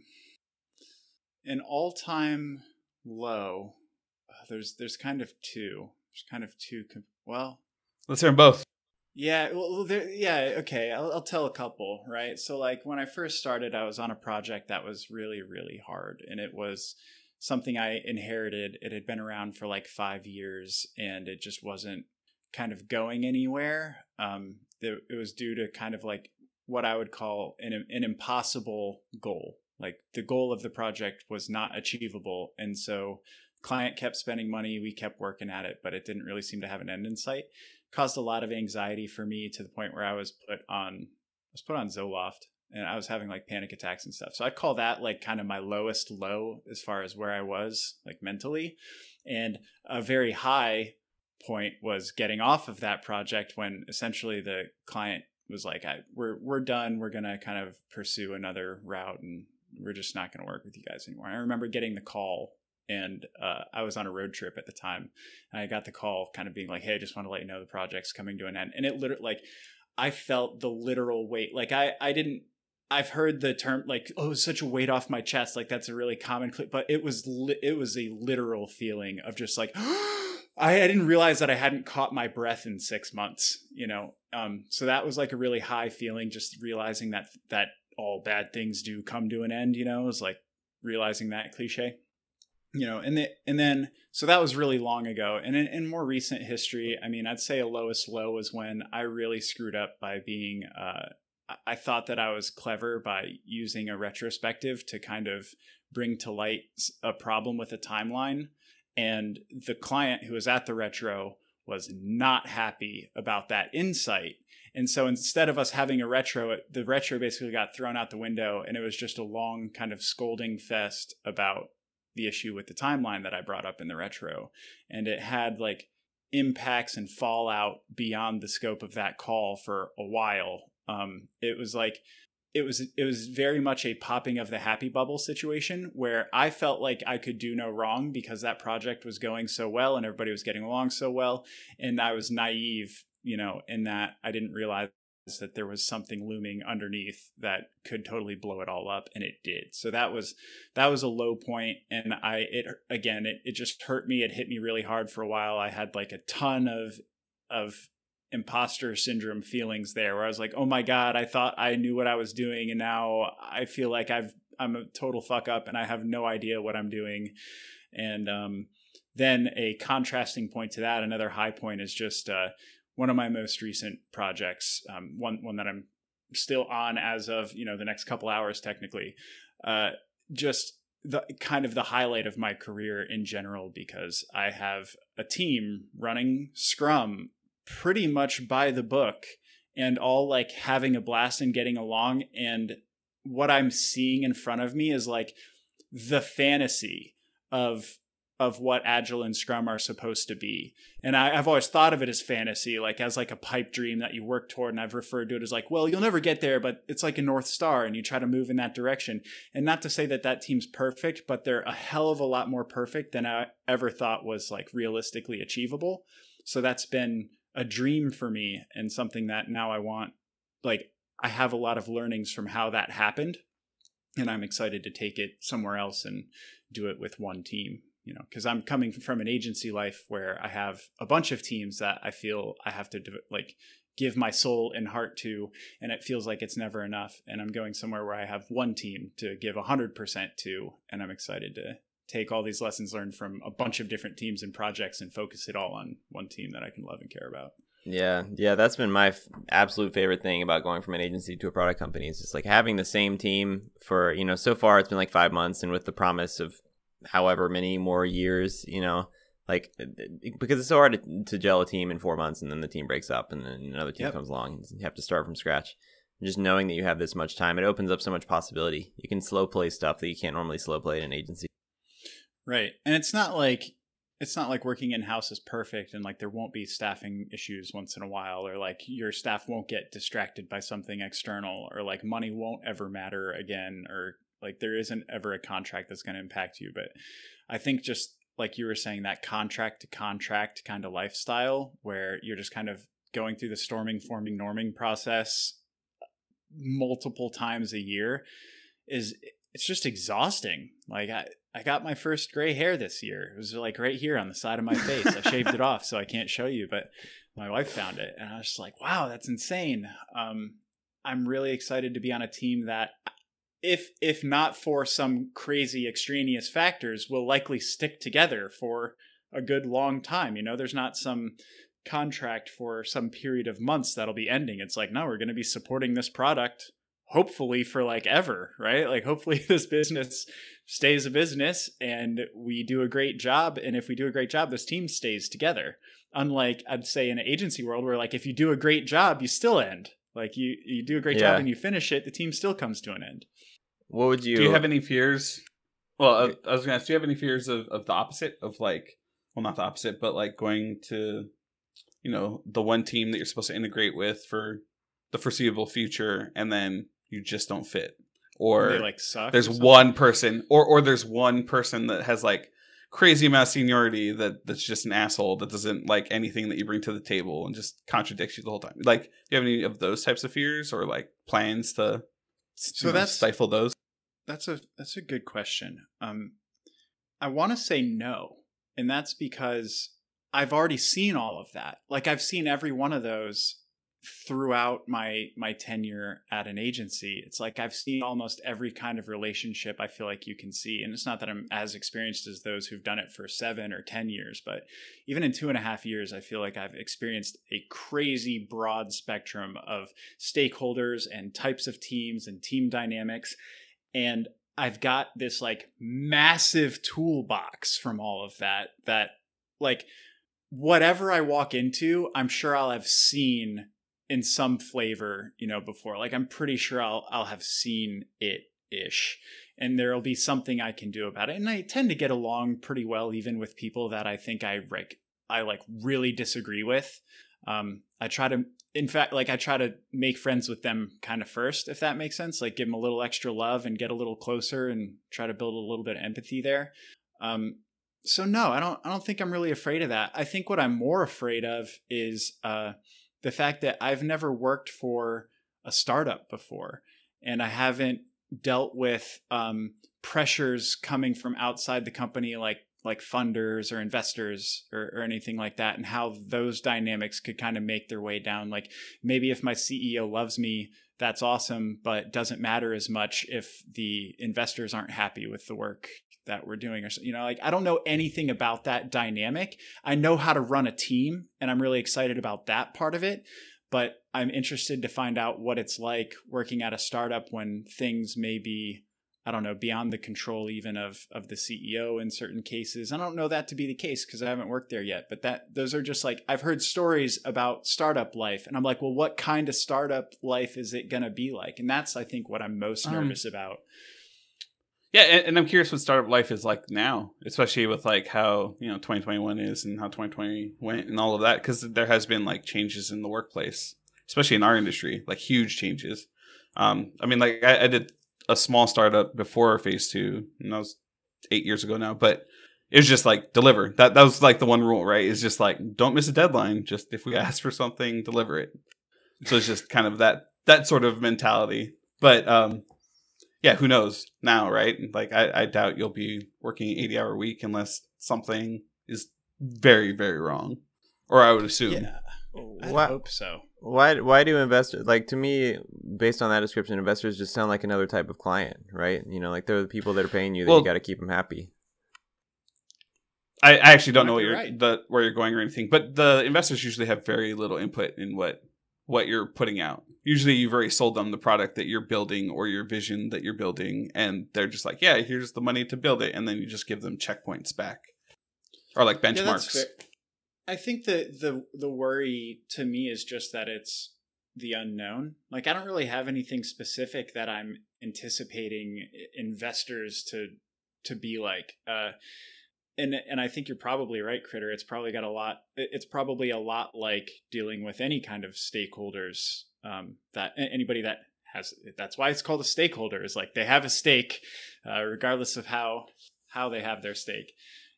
an all-time low. Uh, there's there's kind of two. There's kind of two. Com- well, let's hear them both. Yeah, well, there, yeah, okay. I'll, I'll tell a couple, right? So, like, when I first started, I was on a project that was really, really hard, and it was something I inherited. It had been around for like five years, and it just wasn't kind of going anywhere. Um, it, was due to kind of like what I would call an an impossible goal. Like the goal of the project was not achievable, and so client kept spending money. We kept working at it, but it didn't really seem to have an end in sight caused a lot of anxiety for me to the point where I was put on I was put on Zoloft and I was having like panic attacks and stuff. So I call that like kind of my lowest low as far as where I was like mentally. And a very high point was getting off of that project when essentially the client was like, I, "We're we're done. We're gonna kind of pursue another route, and we're just not gonna work with you guys anymore." I remember getting the call and uh, I was on a road trip at the time, and I got the call, kind of being like, "Hey, I just want to let you know the project's coming to an end." And it literally, like, I felt the literal weight. Like, I, I didn't. I've heard the term like, "Oh, such a weight off my chest." Like that's a really common, clip, but it was, li- it was a literal feeling of just like, I, I didn't realize that I hadn't caught my breath in six months. You know, um, so that was like a really high feeling, just realizing that that all bad things do come to an end. You know, was like realizing that cliche you know, and the, and then so that was really long ago. And in, in, more recent history, I mean, I'd say a lowest low was when I really screwed up by being. Uh, I thought that I was clever by using a retrospective to kind of bring to light a problem with a timeline, and the client who was at the retro was not happy about that insight. And so instead of us having a retro, the retro basically got thrown out the window, and it was just a long kind of scolding fest about the issue with the timeline that I brought up in the retro. And it had like impacts and fallout beyond the scope of that call for a while. Um, it was like, it was it was very much a popping of the happy bubble situation where I felt like I could do no wrong because that project was going so well and everybody was getting along so well and I was naive you know in that I didn't realize that there was something looming underneath that could totally blow it all up and it did. So that was that was a low point and i it again it, it just hurt me. It hit me really hard for a while. I had like a ton of of imposter syndrome feelings there where i was like oh my god i thought i knew what i was doing and now i feel like i've i'm a total fuck up and i have no idea what i'm doing. And um then a contrasting point to that another high point is just uh one of my most recent projects, um, one one that I'm still on as of you know the next couple hours technically, uh, just the kind of the highlight of my career in general because I have a team running Scrum pretty much by the book and all like having a blast and getting along. And what I'm seeing in front of me is like the fantasy of of what agile and scrum are supposed to be. And I, have always thought of it as fantasy like as like a pipe dream that you work toward and i've referred to it as like well you'll never get there but it's like a north star and you try to move in that direction. And not to say that that team's perfect but they're a hell of a lot more perfect than i ever thought was like realistically achievable. So that's been a dream for me and something that now i want like i have a lot of learnings from how that happened and i'm excited to take it somewhere else and do it with one team you know because i'm coming from an agency life where i have a bunch of teams that i feel i have to like give my soul and heart to and it feels like it's never enough and i'm going somewhere where i have one team to give 100% to and i'm excited to take all these lessons learned from a bunch of different teams and projects and focus it all on one team that i can love and care about yeah, yeah, that's been my f- absolute favorite thing about going from an agency to a product company. It's just like having the same team for you know. So far, it's been like five months, and with the promise of however many more years, you know, like uh, uh, because it's so hard to, to, gel a team in four months and then the team breaks up and then another team yep. comes along and you have to start from scratch. just knowing that you have this much time, it opens up so much possibility. You can slow play stuff that you can't normally slow play in an agency. Right. And it's not like it's not like working in house is perfect and like there won't be staffing issues once in a while or like your staff won't get distracted by something external or like money won't ever matter again or like there isn't ever a contract that's going to impact you. But I think just like you were saying, that contract to contract kind of lifestyle where you're just kind of going through the storming, forming, norming process multiple times a year is it's just exhausting. Like I, I got my first gray hair this year. It was like right here on the side of my face. I shaved it off so I can't show you, but my wife found it, and I was just like, "Wow, that's insane." Um, I'm really excited to be on a team that, if if not for some crazy extraneous factors, will likely stick together for a good long time. You know, there's not some contract for some period of months that'll be ending. It's like, no, we're going to be supporting this product hopefully for like ever, right? Like hopefully this business stays a business and we do a great job and if we do a great job this team stays together. Unlike I'd say in an agency world where like if you do a great job you still end. Like you you do a great Yeah. job and you finish it, the team still comes to an end. What would you? Do you have any fears? Well, I, I was gonna ask. Do you have any fears of, of the opposite of like, well, not the opposite, but like going to, you know, the one team that you're supposed to integrate with for the foreseeable future, and then you just don't fit, or they like suck. there's something. one person, or or there's one person that has like crazy amount of seniority that that's just an asshole that doesn't like anything that you bring to the table and just contradicts you the whole time. Like, do you have any of those types of fears or like plans to So that's- stifle those? That's a that's a good question. Um, I want to say no, and that's because I've already seen all of that. Like I've seen every one of those throughout my my tenure at an agency. It's like I've seen almost every kind of relationship I feel like you can see, and it's not that I'm as experienced as those who've done it for seven or ten years, but even in two and a half years, I feel like I've experienced a crazy broad spectrum of stakeholders and types of teams and team dynamics and I've got this like massive toolbox from all of that that like whatever I walk into, I'm sure I'll have seen in some flavor, you know, before. Like I'm pretty sure I'll I'll have seen it ish. And there'll be something I can do about it. And I tend to get along pretty well even with people that I think I like I like really disagree with. Um, I try to in fact like i try to make friends with them kind of first if that makes sense like give them a little extra love and get a little closer and try to build a little bit of empathy there um, so no i don't i don't think i'm really afraid of that i think what i'm more afraid of is uh, the fact that i've never worked for a startup before and i haven't dealt with um, pressures coming from outside the company like like funders or investors or, or anything like that and how those dynamics could kind of make their way down. Like maybe if my ceo loves me that's awesome but doesn't matter as much if the investors aren't happy with the work that we're doing or so- you know like i don't know anything about that dynamic i know how to run a team and i'm really excited about that part of it but i'm interested to find out what it's like working at a startup when things may be I don't know, beyond the control even of of the CEO in certain cases. I don't know that to be the case because I haven't worked there yet. But that those are just like I've heard stories about startup life, and I'm like, well, what kind of startup life is it gonna be like? And that's I think what I'm most Um, nervous about. Yeah, and, and I'm curious what startup life is like now, especially with like how you know 2021 is and how 2020 went and all of that, because there has been like changes in the workplace, especially in our industry, like huge changes. Um, I mean, like I, I did a small startup before Phase Two, and that was eight years ago now, but it was just like deliver. That that was like the one rule, right? Is just like don't miss a deadline. Just if we ask for something, deliver it. So it's just kind of that that sort of mentality. But um, yeah, who knows now, right? Like I, I doubt you'll be working an 80 hour week unless something is very, very wrong. Or I would assume. Yeah, oh, I Wha- hope so. Why why do investors like to me based on that description investors just sound like another type of client, right? You know, like they're the people that are paying you that Well- you got to keep them happy. I, I actually don't know what you're right. the where you're going or anything, but the investors usually have very little input in what what you're putting out. Usually you've already sold them the product that you're building or your vision that you're building and they're just like, "Yeah, here's the money to build it." And then you just give them checkpoints back. Or like benchmarks. fair. I think the the the worry to me is just that it's the unknown. Like I don't really have anything specific that I'm anticipating investors to to be like. Uh, and and I think you're probably right, Critter. It's probably got a lot. It's probably a lot like dealing with any kind of stakeholders. Um, that anybody that has that's why it's called a stakeholder is like they have a stake, uh, regardless of how how they have their stake.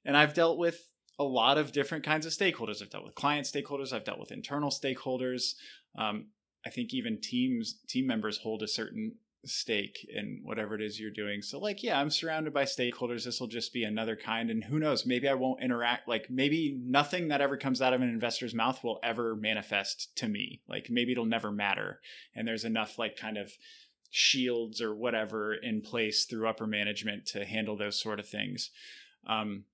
And I've dealt with a lot of different kinds of stakeholders. I've dealt with client stakeholders. I've dealt with internal stakeholders. Um, I think even teams team members hold a certain stake in whatever it is you're doing. So like, yeah, I'm surrounded by stakeholders. This will just be another kind and who knows, maybe I won't interact like maybe nothing that ever comes out of an investor's mouth will ever manifest to me. Like maybe it'll never matter. And there's enough like kind of shields or whatever in place through upper management to handle those sort of things. Um,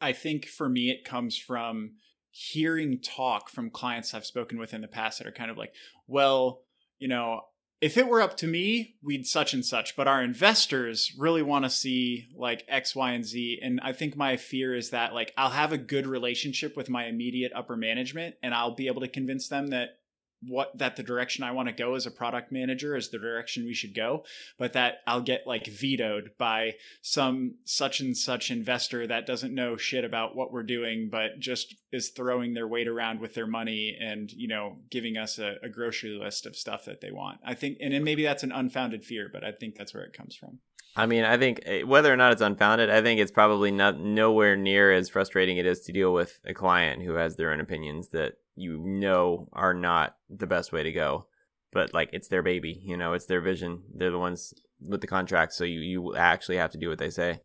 I think for me, it comes from hearing talk from clients I've spoken with in the past that are kind of like, well, you know, if it were up to me, we'd such and such, but our investors really want to see like X, Y, and Z. And I think my fear is that like I'll have a good relationship with my immediate upper management and I'll be able to convince them that what that the direction I want to go as a product manager is the direction we should go, but that I'll get like vetoed by some such and such investor that doesn't know shit about what we're doing, but just is throwing their weight around with their money and, you know, giving us a, a grocery list of stuff that they want. I think, and maybe that's an unfounded fear, but I think that's where it comes from. I mean, I think eh, whether or not it's unfounded, I think it's probably not nowhere near as frustrating it is to deal with a client who has their own opinions that you know are not the best way to go. But like it's their baby, you know, it's their vision. They're the ones with the contract, so you you actually have to do what they say.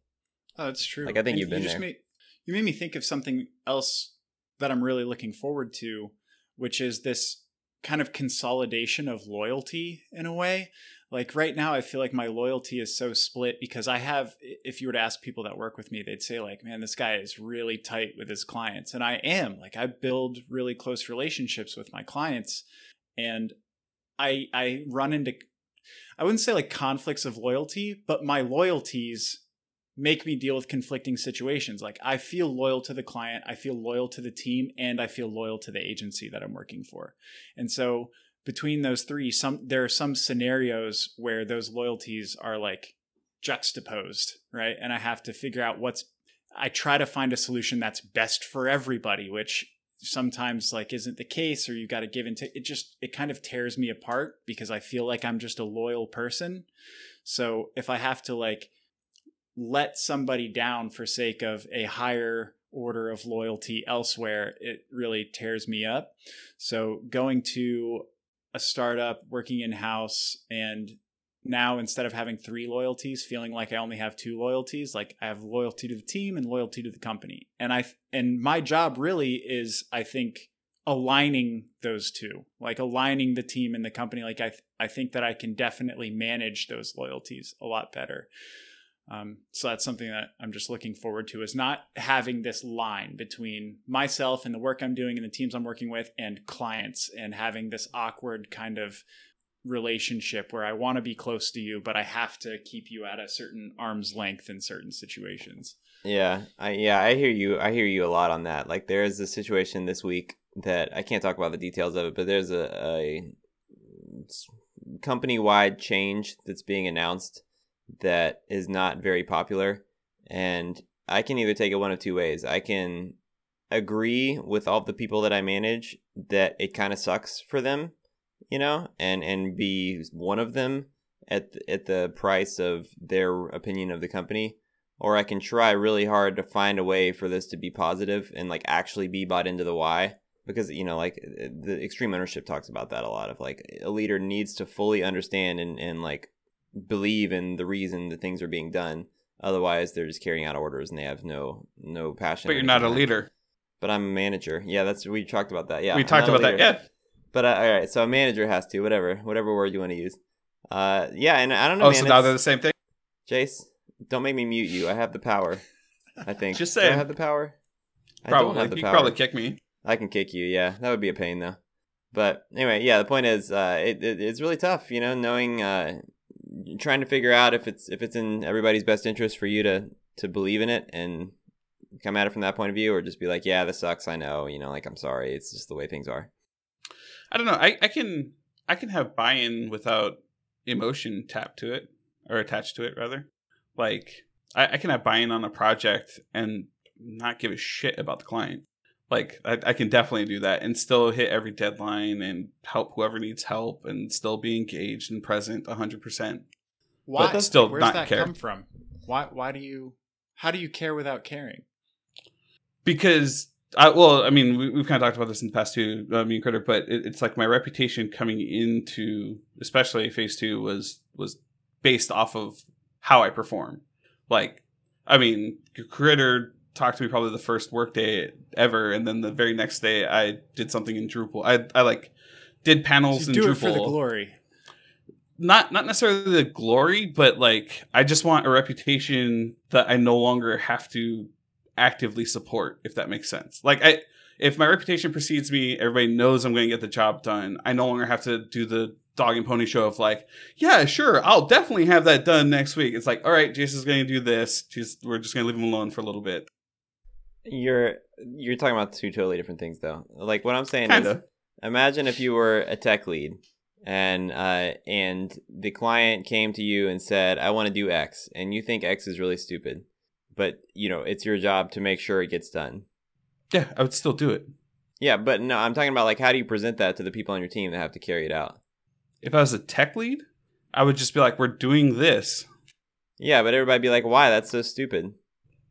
Oh, that's true. Like I think And you've been you just there. Made, you made me think of something else that I'm really looking forward to, which is this kind of consolidation of loyalty in a way. Like right now, I feel like my loyalty is so split because I have, if you were to ask people that work with me, they'd say, like, man, this guy is really tight with his clients. And I am. Like, I build really close relationships with my clients. And I, I run into, I wouldn't say like conflicts of loyalty, but my loyalties make me deal with conflicting situations. Like I feel loyal to the client, I feel loyal to the team, and I feel loyal to the agency that I'm working for. And so between those three, some there are some scenarios where those loyalties are like juxtaposed, right? And I have to figure out what's I try to find a solution that's best for everybody, which sometimes like isn't the case or you got to give and take it just it kind of tears me apart because I feel like I'm just a loyal person. So if I have to like let somebody down for sake of a higher order of loyalty elsewhere, it really tears me up. So going to a startup, working in house, and now instead of having three loyalties, feeling like I only have two loyalties, like I have loyalty to the team and loyalty to the company. And I and my job really is, I think, aligning those two, like aligning the team and the company. Like I th- I think that I can definitely manage those loyalties a lot better. Um, so that's something that I'm just looking forward to is not having this line between myself and the work I'm doing and the teams I'm working with and clients and having this awkward kind of relationship where I want to be close to you, but I have to keep you at a certain arm's length in certain situations. Yeah, I yeah, I hear you. I hear you a lot on that. Like there is a situation this week that I can't talk about the details of it, but there's a, a company wide change that's being announced that is not very popular, and I can either take it one of two ways. I can agree with all the people that I manage that it kind of sucks for them, you know, and and be one of them at at the price of their opinion of the company or I can try really hard to find a way for this to be positive and like actually be bought into the why because you know like the extreme ownership talks about that a lot of like a leader needs to fully understand and, and like believe in the reason that things are being done otherwise they're just carrying out orders and they have no no passion But you're not a leader. but I'm a manager yeah that's we talked about that yeah we I'm talked about that. Yeah. but uh, all right so a manager has to whatever whatever word you want to use uh yeah and I don't know Oh, man, so now they're the same thing. Jace, don't make me mute you. I have the power. I think. Just Do I have the power. I Probably. don't have the you power. could probably kick me. I can kick you. Yeah, that would be a pain though. But anyway, yeah. The point is, uh, it, it it's really tough. You know, knowing, uh, trying to figure out if it's if it's in everybody's best interest for you to to believe in it and come at it from that point of view, or just be like, yeah, this sucks. I know. You know, like I'm sorry. It's just the way things are. I don't know. I, I can I can have buy-in without emotion tapped to it or attached to it rather. Like I, I can have buy-in on a project and not give a shit about the client. Like I, I can definitely do that and still hit every deadline and help whoever needs help and still be engaged and present hundred percent. Why? But still Where's not that care. come from? Why? Why do you? How do you care without caring? Because I, well, I mean, we, we've kind of talked about this in the past too, uh, me and Critter, but it, it's like my reputation coming into, especially phase two, was was based off of how I perform. Like, I mean, Critter talked to me probably the first workday ever, and then the very next day I did something in Drupal. I I like did panels in do Drupal. it for the glory. Not not necessarily the glory, but like I just want a reputation that I no longer have to actively support, if that makes sense. Like I if my reputation precedes me, everybody knows I'm going to get the job done. I no longer have to do the dog and pony show of like, yeah, sure, I'll definitely have that done next week. It's like, all right, Jason's going to do this. Just we're just going to leave him alone for a little bit. You're you're talking about two totally different things though. Like what I'm saying is Kinda. imagine if you were a tech lead and uh and the client came to you and said, "I want to do X." And you think X is really stupid. But, you know, it's your job to make sure it gets done. Yeah, I would still do it. Yeah, but no, I'm talking about like how do you present that to the people on your team that have to carry it out? If I was a tech lead, I would just be like, we're doing this Yeah, but everybody be like, "Why? That's so stupid."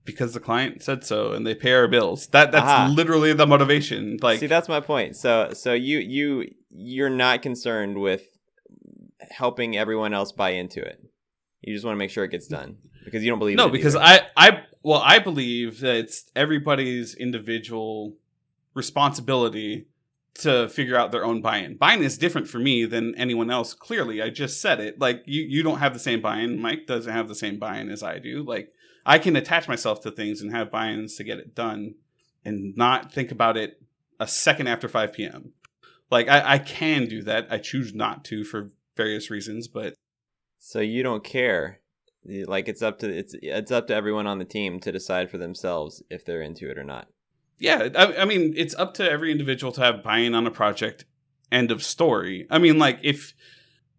Because the client said so and they pay our bills. That that's Aha. literally the motivation. Like See, that's my point. So, so you you you're not concerned with helping everyone else buy into it. You just want to make sure it gets done because you don't believe. no, in because either. I I well I believe that it's everybody's individual responsibility to figure out their own buy-in. Buy-in is different for me than anyone else. Clearly, I just said it. Like you you don't have the same buy-in. Mike doesn't have the same buy-in as I do. Like I can attach myself to things and have buy-ins to get it done and not think about it a second after 5 p.m. Like I, I can do that. I choose not to for various reasons, but so you don't care. Like it's up to it's it's up to everyone on the team to decide for themselves if they're into it or not. yeah, I, I mean, it's up to every individual to have buy-in on a project. End of story. I mean, like if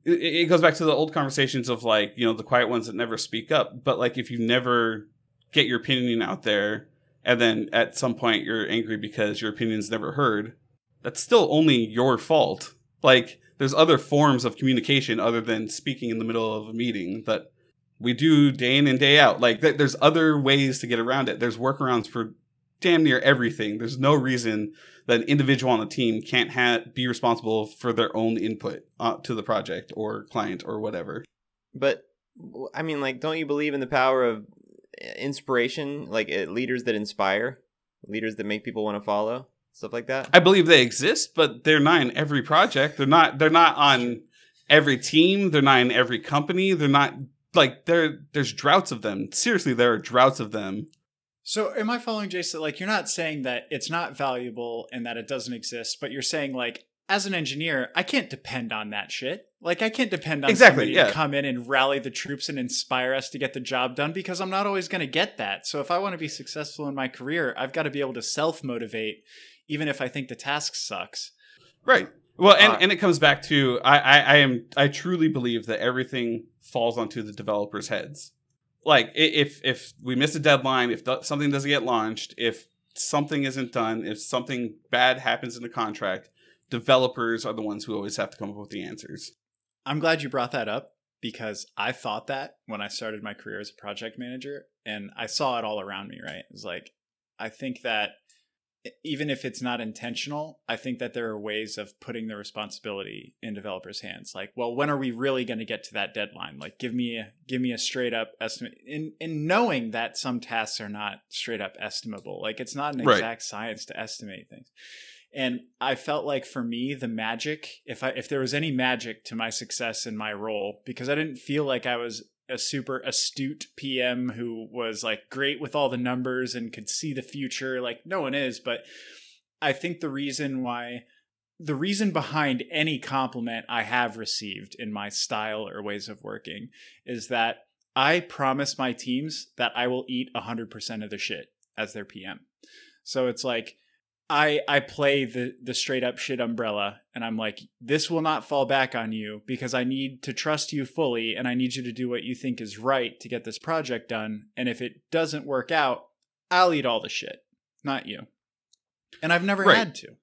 it, it goes back to the old conversations of like you know the quiet ones that never speak up, but like if you never get your opinion out there, and then at some point you're angry because your opinion's never heard, that's still only your fault. Like there's other forms of communication other than speaking in the middle of a meeting that we do day in and day out. Like th- there's other ways to get around it. There's workarounds for damn near everything. There's no reason that an individual on the team can't ha- be responsible for their own input uh, to the project or client or whatever. But I mean, like, don't you believe in the power of uh, inspiration? Like uh, leaders that inspire, leaders that make people want to follow, stuff like that. I believe they exist, but they're not in every project. They're not. They're not on every team. They're not in every company. They're not like there. There's droughts of them. Seriously, there are droughts of them. So am I following Jason? Like you're not saying that it's not valuable and that it doesn't exist, but you're saying like as an engineer, I can't depend on that shit. Like I can't depend on Exactly, somebody yeah. to come in and rally the troops and inspire us to get the job done because I'm not always going to get that. So if I want to be successful in my career, I've got to be able to self motivate, even if I think the task sucks. Right. Well, and, Uh, and it comes back to I, I I am I truly believe that everything falls onto the developers' heads. Like if if we miss a deadline, if th- something doesn't get launched, if something isn't done, if something bad happens in the contract, developers are the ones who always have to come up with the answers. I'm glad you brought that up because I thought that when I started my career as a project manager and I saw it all around me, right? It's like, I think that even if it's not intentional, I think that there are ways of putting the responsibility in developers' hands. Like, well, when are we really going to get to that deadline? Like, give me a give me a straight up estimate. In in knowing that some tasks are not straight up estimable, like it's not an Right. exact science to estimate things. And I felt like for me, the magic, if I if there was any magic to my success in my role, because I didn't feel like I was a super astute PM who was like great with all the numbers and could see the future. Like no one is, but I think the reason why the reason behind any compliment I have received in my style or ways of working is that I promise my teams that I will eat 100% of the shit as their PM. So it's like I I play the the straight up shit umbrella and I'm like this will not fall back on you because I need to trust you fully and I need you to do what you think is right to get this project done and if it doesn't work out I'll eat all the shit not you. And I've never Right. had to.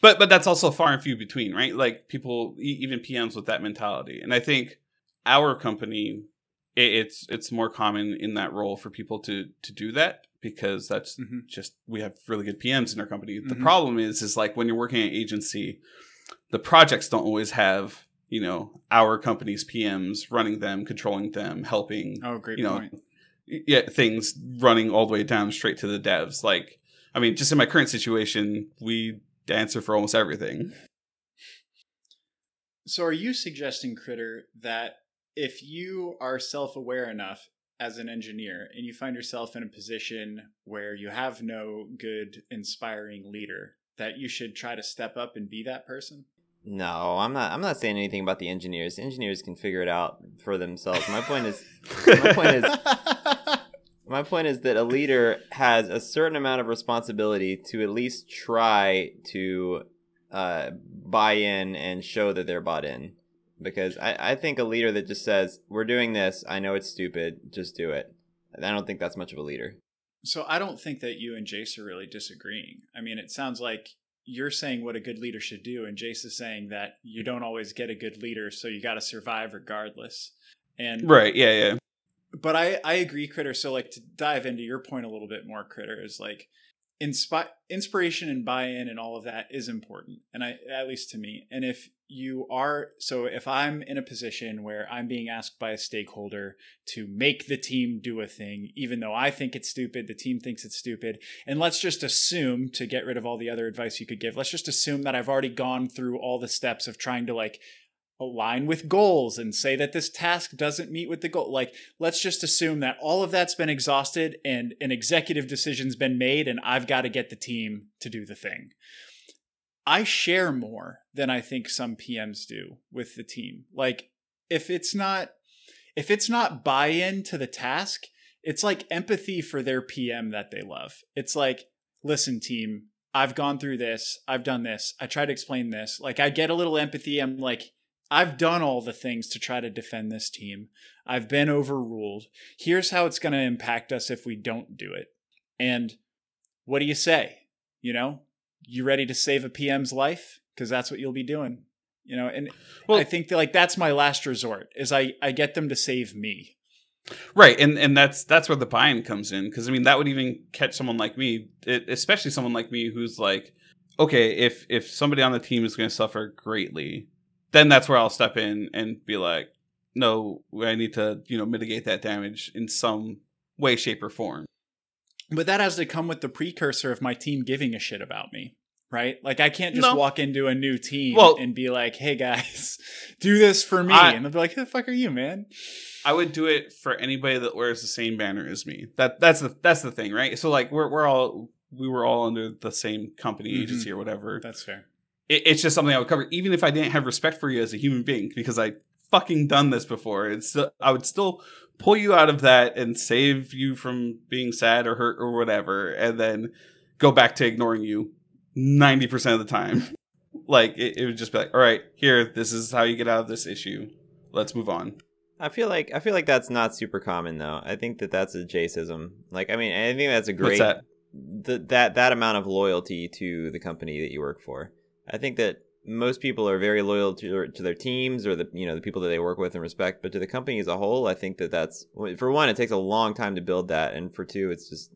But but that's also far and few between, right? Like people, even PMs with that mentality, and I think our company, it's it's more common in that role for people to to do that because that's Mhm. just we have really good PMs in our company. The Mhm. problem is is like when you're working at agency, the projects don't always have, you know, our company's PMs running them, controlling them, helping Oh, great you know, point. yeah, things running all the way down straight to the devs. Like, I mean, just in my current situation, we answer for almost everything. So, are you suggesting, Critter, that if you are self aware enough as an engineer and you find yourself in a position where you have no good, inspiring leader, that you should try to step up and be that person? No, I'm not. I'm not saying anything about the engineers. Engineers can figure it out for themselves. My point is, my point is, my point is that a leader has a certain amount of responsibility to at least try to uh, buy in and show that they're bought in. Because I, I think a leader that just says, "We're doing this. I know it's stupid. Just do it." I don't think that's much of a leader. So, I don't think that you and Jace are really disagreeing. I mean, it sounds like you're saying what a good leader should do, and Jace is saying that you don't always get a good leader, so you got to survive regardless. And right? Yeah, yeah. but I I agree, Critter. So like to dive into your point a little bit more, Critter is like inspi- inspiration and buy-in and all of that is important, and I at least to me. And if you are so, if I'm in a position where I'm being asked by a stakeholder to make the team do a thing, even though I think it's stupid, the team thinks it's stupid, and let's just assume to get rid of all the other advice you could give, let's just assume that I've already gone through all the steps of trying to like align with goals and say that this task doesn't meet with the goal. Like, let's just assume that all of that's been exhausted and an executive decision's been made, and I've got to get the team to do the thing. I share more than I think some PMs do with the team. Like, if it's not if it's not buy-in to the task, it's like empathy for their PM that they love. It's like, listen, team, I've gone through this, I've done this, I try to explain this. Like, I get a little empathy. I'm like, I've done all the things to try to defend this team. I've been overruled. Here's how it's going to impact us if we don't do it. And what do you say? You know, you ready to save a PM's life? Because that's what you'll be doing. You know, and Well- I think that like that's my last resort is I I get them to save me. Right, and and that's that's where the buy-in comes in because I mean that would even catch someone like me, it, especially someone like me who's like, okay, if if somebody on the team is going to suffer greatly, then that's where I'll step in and be like, no, I need to you know mitigate that damage in some way, shape, or form. But that has to come with the precursor of my team giving a shit about me, right? Like I can't just No. walk into a new team Well- and be like, "Hey guys, do this for me," I- and they'll be like, "Who the fuck are you, man?" I would do it for anybody that wears the same banner as me. That that's the that's the thing, right? So like we're we're all we were all under the same company Mhm. agency or whatever. That's fair. It, it's just something I would cover, even if I didn't have respect for you as a human being, because I fucking done this before. It's I would still pull you out of that and save you from being sad or hurt or whatever, and then go back to ignoring you ninety percent of the time. like it, it would just be like, all right, here, this is how you get out of this issue. Let's move on. I feel like I feel like that's not super common though. I think that that's a Jaceism. Like I mean, I think that's a great that? th- that that amount of loyalty to the company that you work for. I think that most people are very loyal to their, to their teams or the you know the people that they work with and respect, but to the company as a whole, I think that that's for one, it takes a long time to build that, and for two, it's just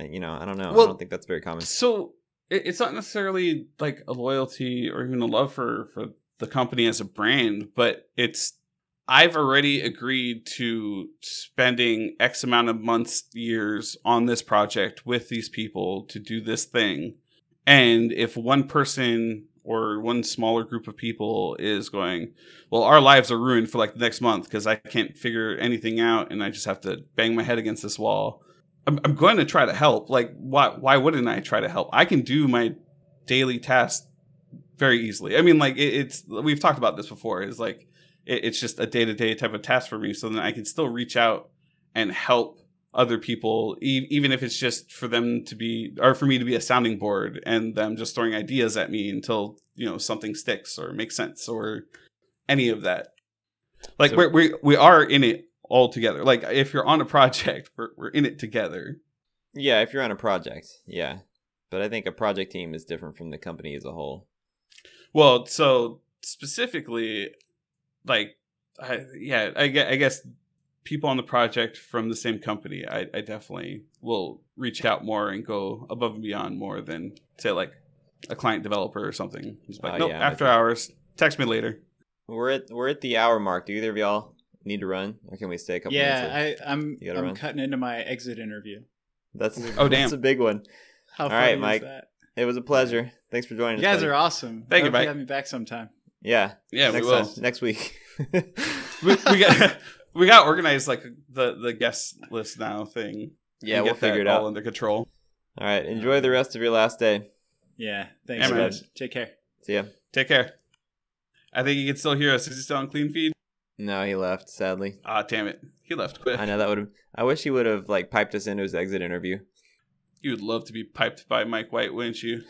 eh, you know I don't know. I don't think that's very common. So it's not necessarily like a loyalty or even a love for for the company as a brand, but it's I've already agreed to spending X amount of months, years on this project with these people to do this thing. And if one person or one smaller group of people is going, well, our lives are ruined for like the next month because I can't figure anything out and I just have to bang my head against this wall. I'm, I'm going to try to help. Like, why, why wouldn't I try to help? I can do my daily tasks very easily. I mean, like, it, it's, we've talked about this before, is like, it, it's just a day to day type of task for me. So then I can still reach out and help other people, e- even if it's just for them to be, or for me to be a sounding board and them just throwing ideas at me until, you know, something sticks or makes sense or any of that. Like, So- we're, we, we are in it all together. Like, if you're on a project, we're, we're in it together. Yeah, if you're on a project, yeah, but I think a project team is different from the company as a whole. Well, so specifically, like, I, yeah, I I guess people on the project from the same company, I, I definitely will reach out more and go above and beyond more than say like a client developer or something. It's like, Oh, nope, yeah, after okay. hours, text me later. We're at we're at the hour mark. Do either of y'all need to run, or can we stay a couple minutes? Yeah, I, I'm You gotta I'm run? cutting into my exit interview. That's Oh, damn. That's a big one. How All funny right, is Mike. that? It was a pleasure. Thanks for joining us. You us. guys buddy. are awesome. Thank I you, hope Mike. Have me back sometime. Yeah. Yeah, next we will. time- next week. we, we got we got organized like the the guest list now thing. yeah, we'll get that figure it all out. under control. All right. Enjoy the rest of your last day. Yeah. Thanks, Yeah, man. guys. Take care. See ya. Take care. I think you can still hear us. Is he still on clean feed? No, he left. Sadly, Ah, damn it. He left quick. I know that would have. I wish he would have like piped us into his exit interview. You would love to be piped by Mike Wight, wouldn't you?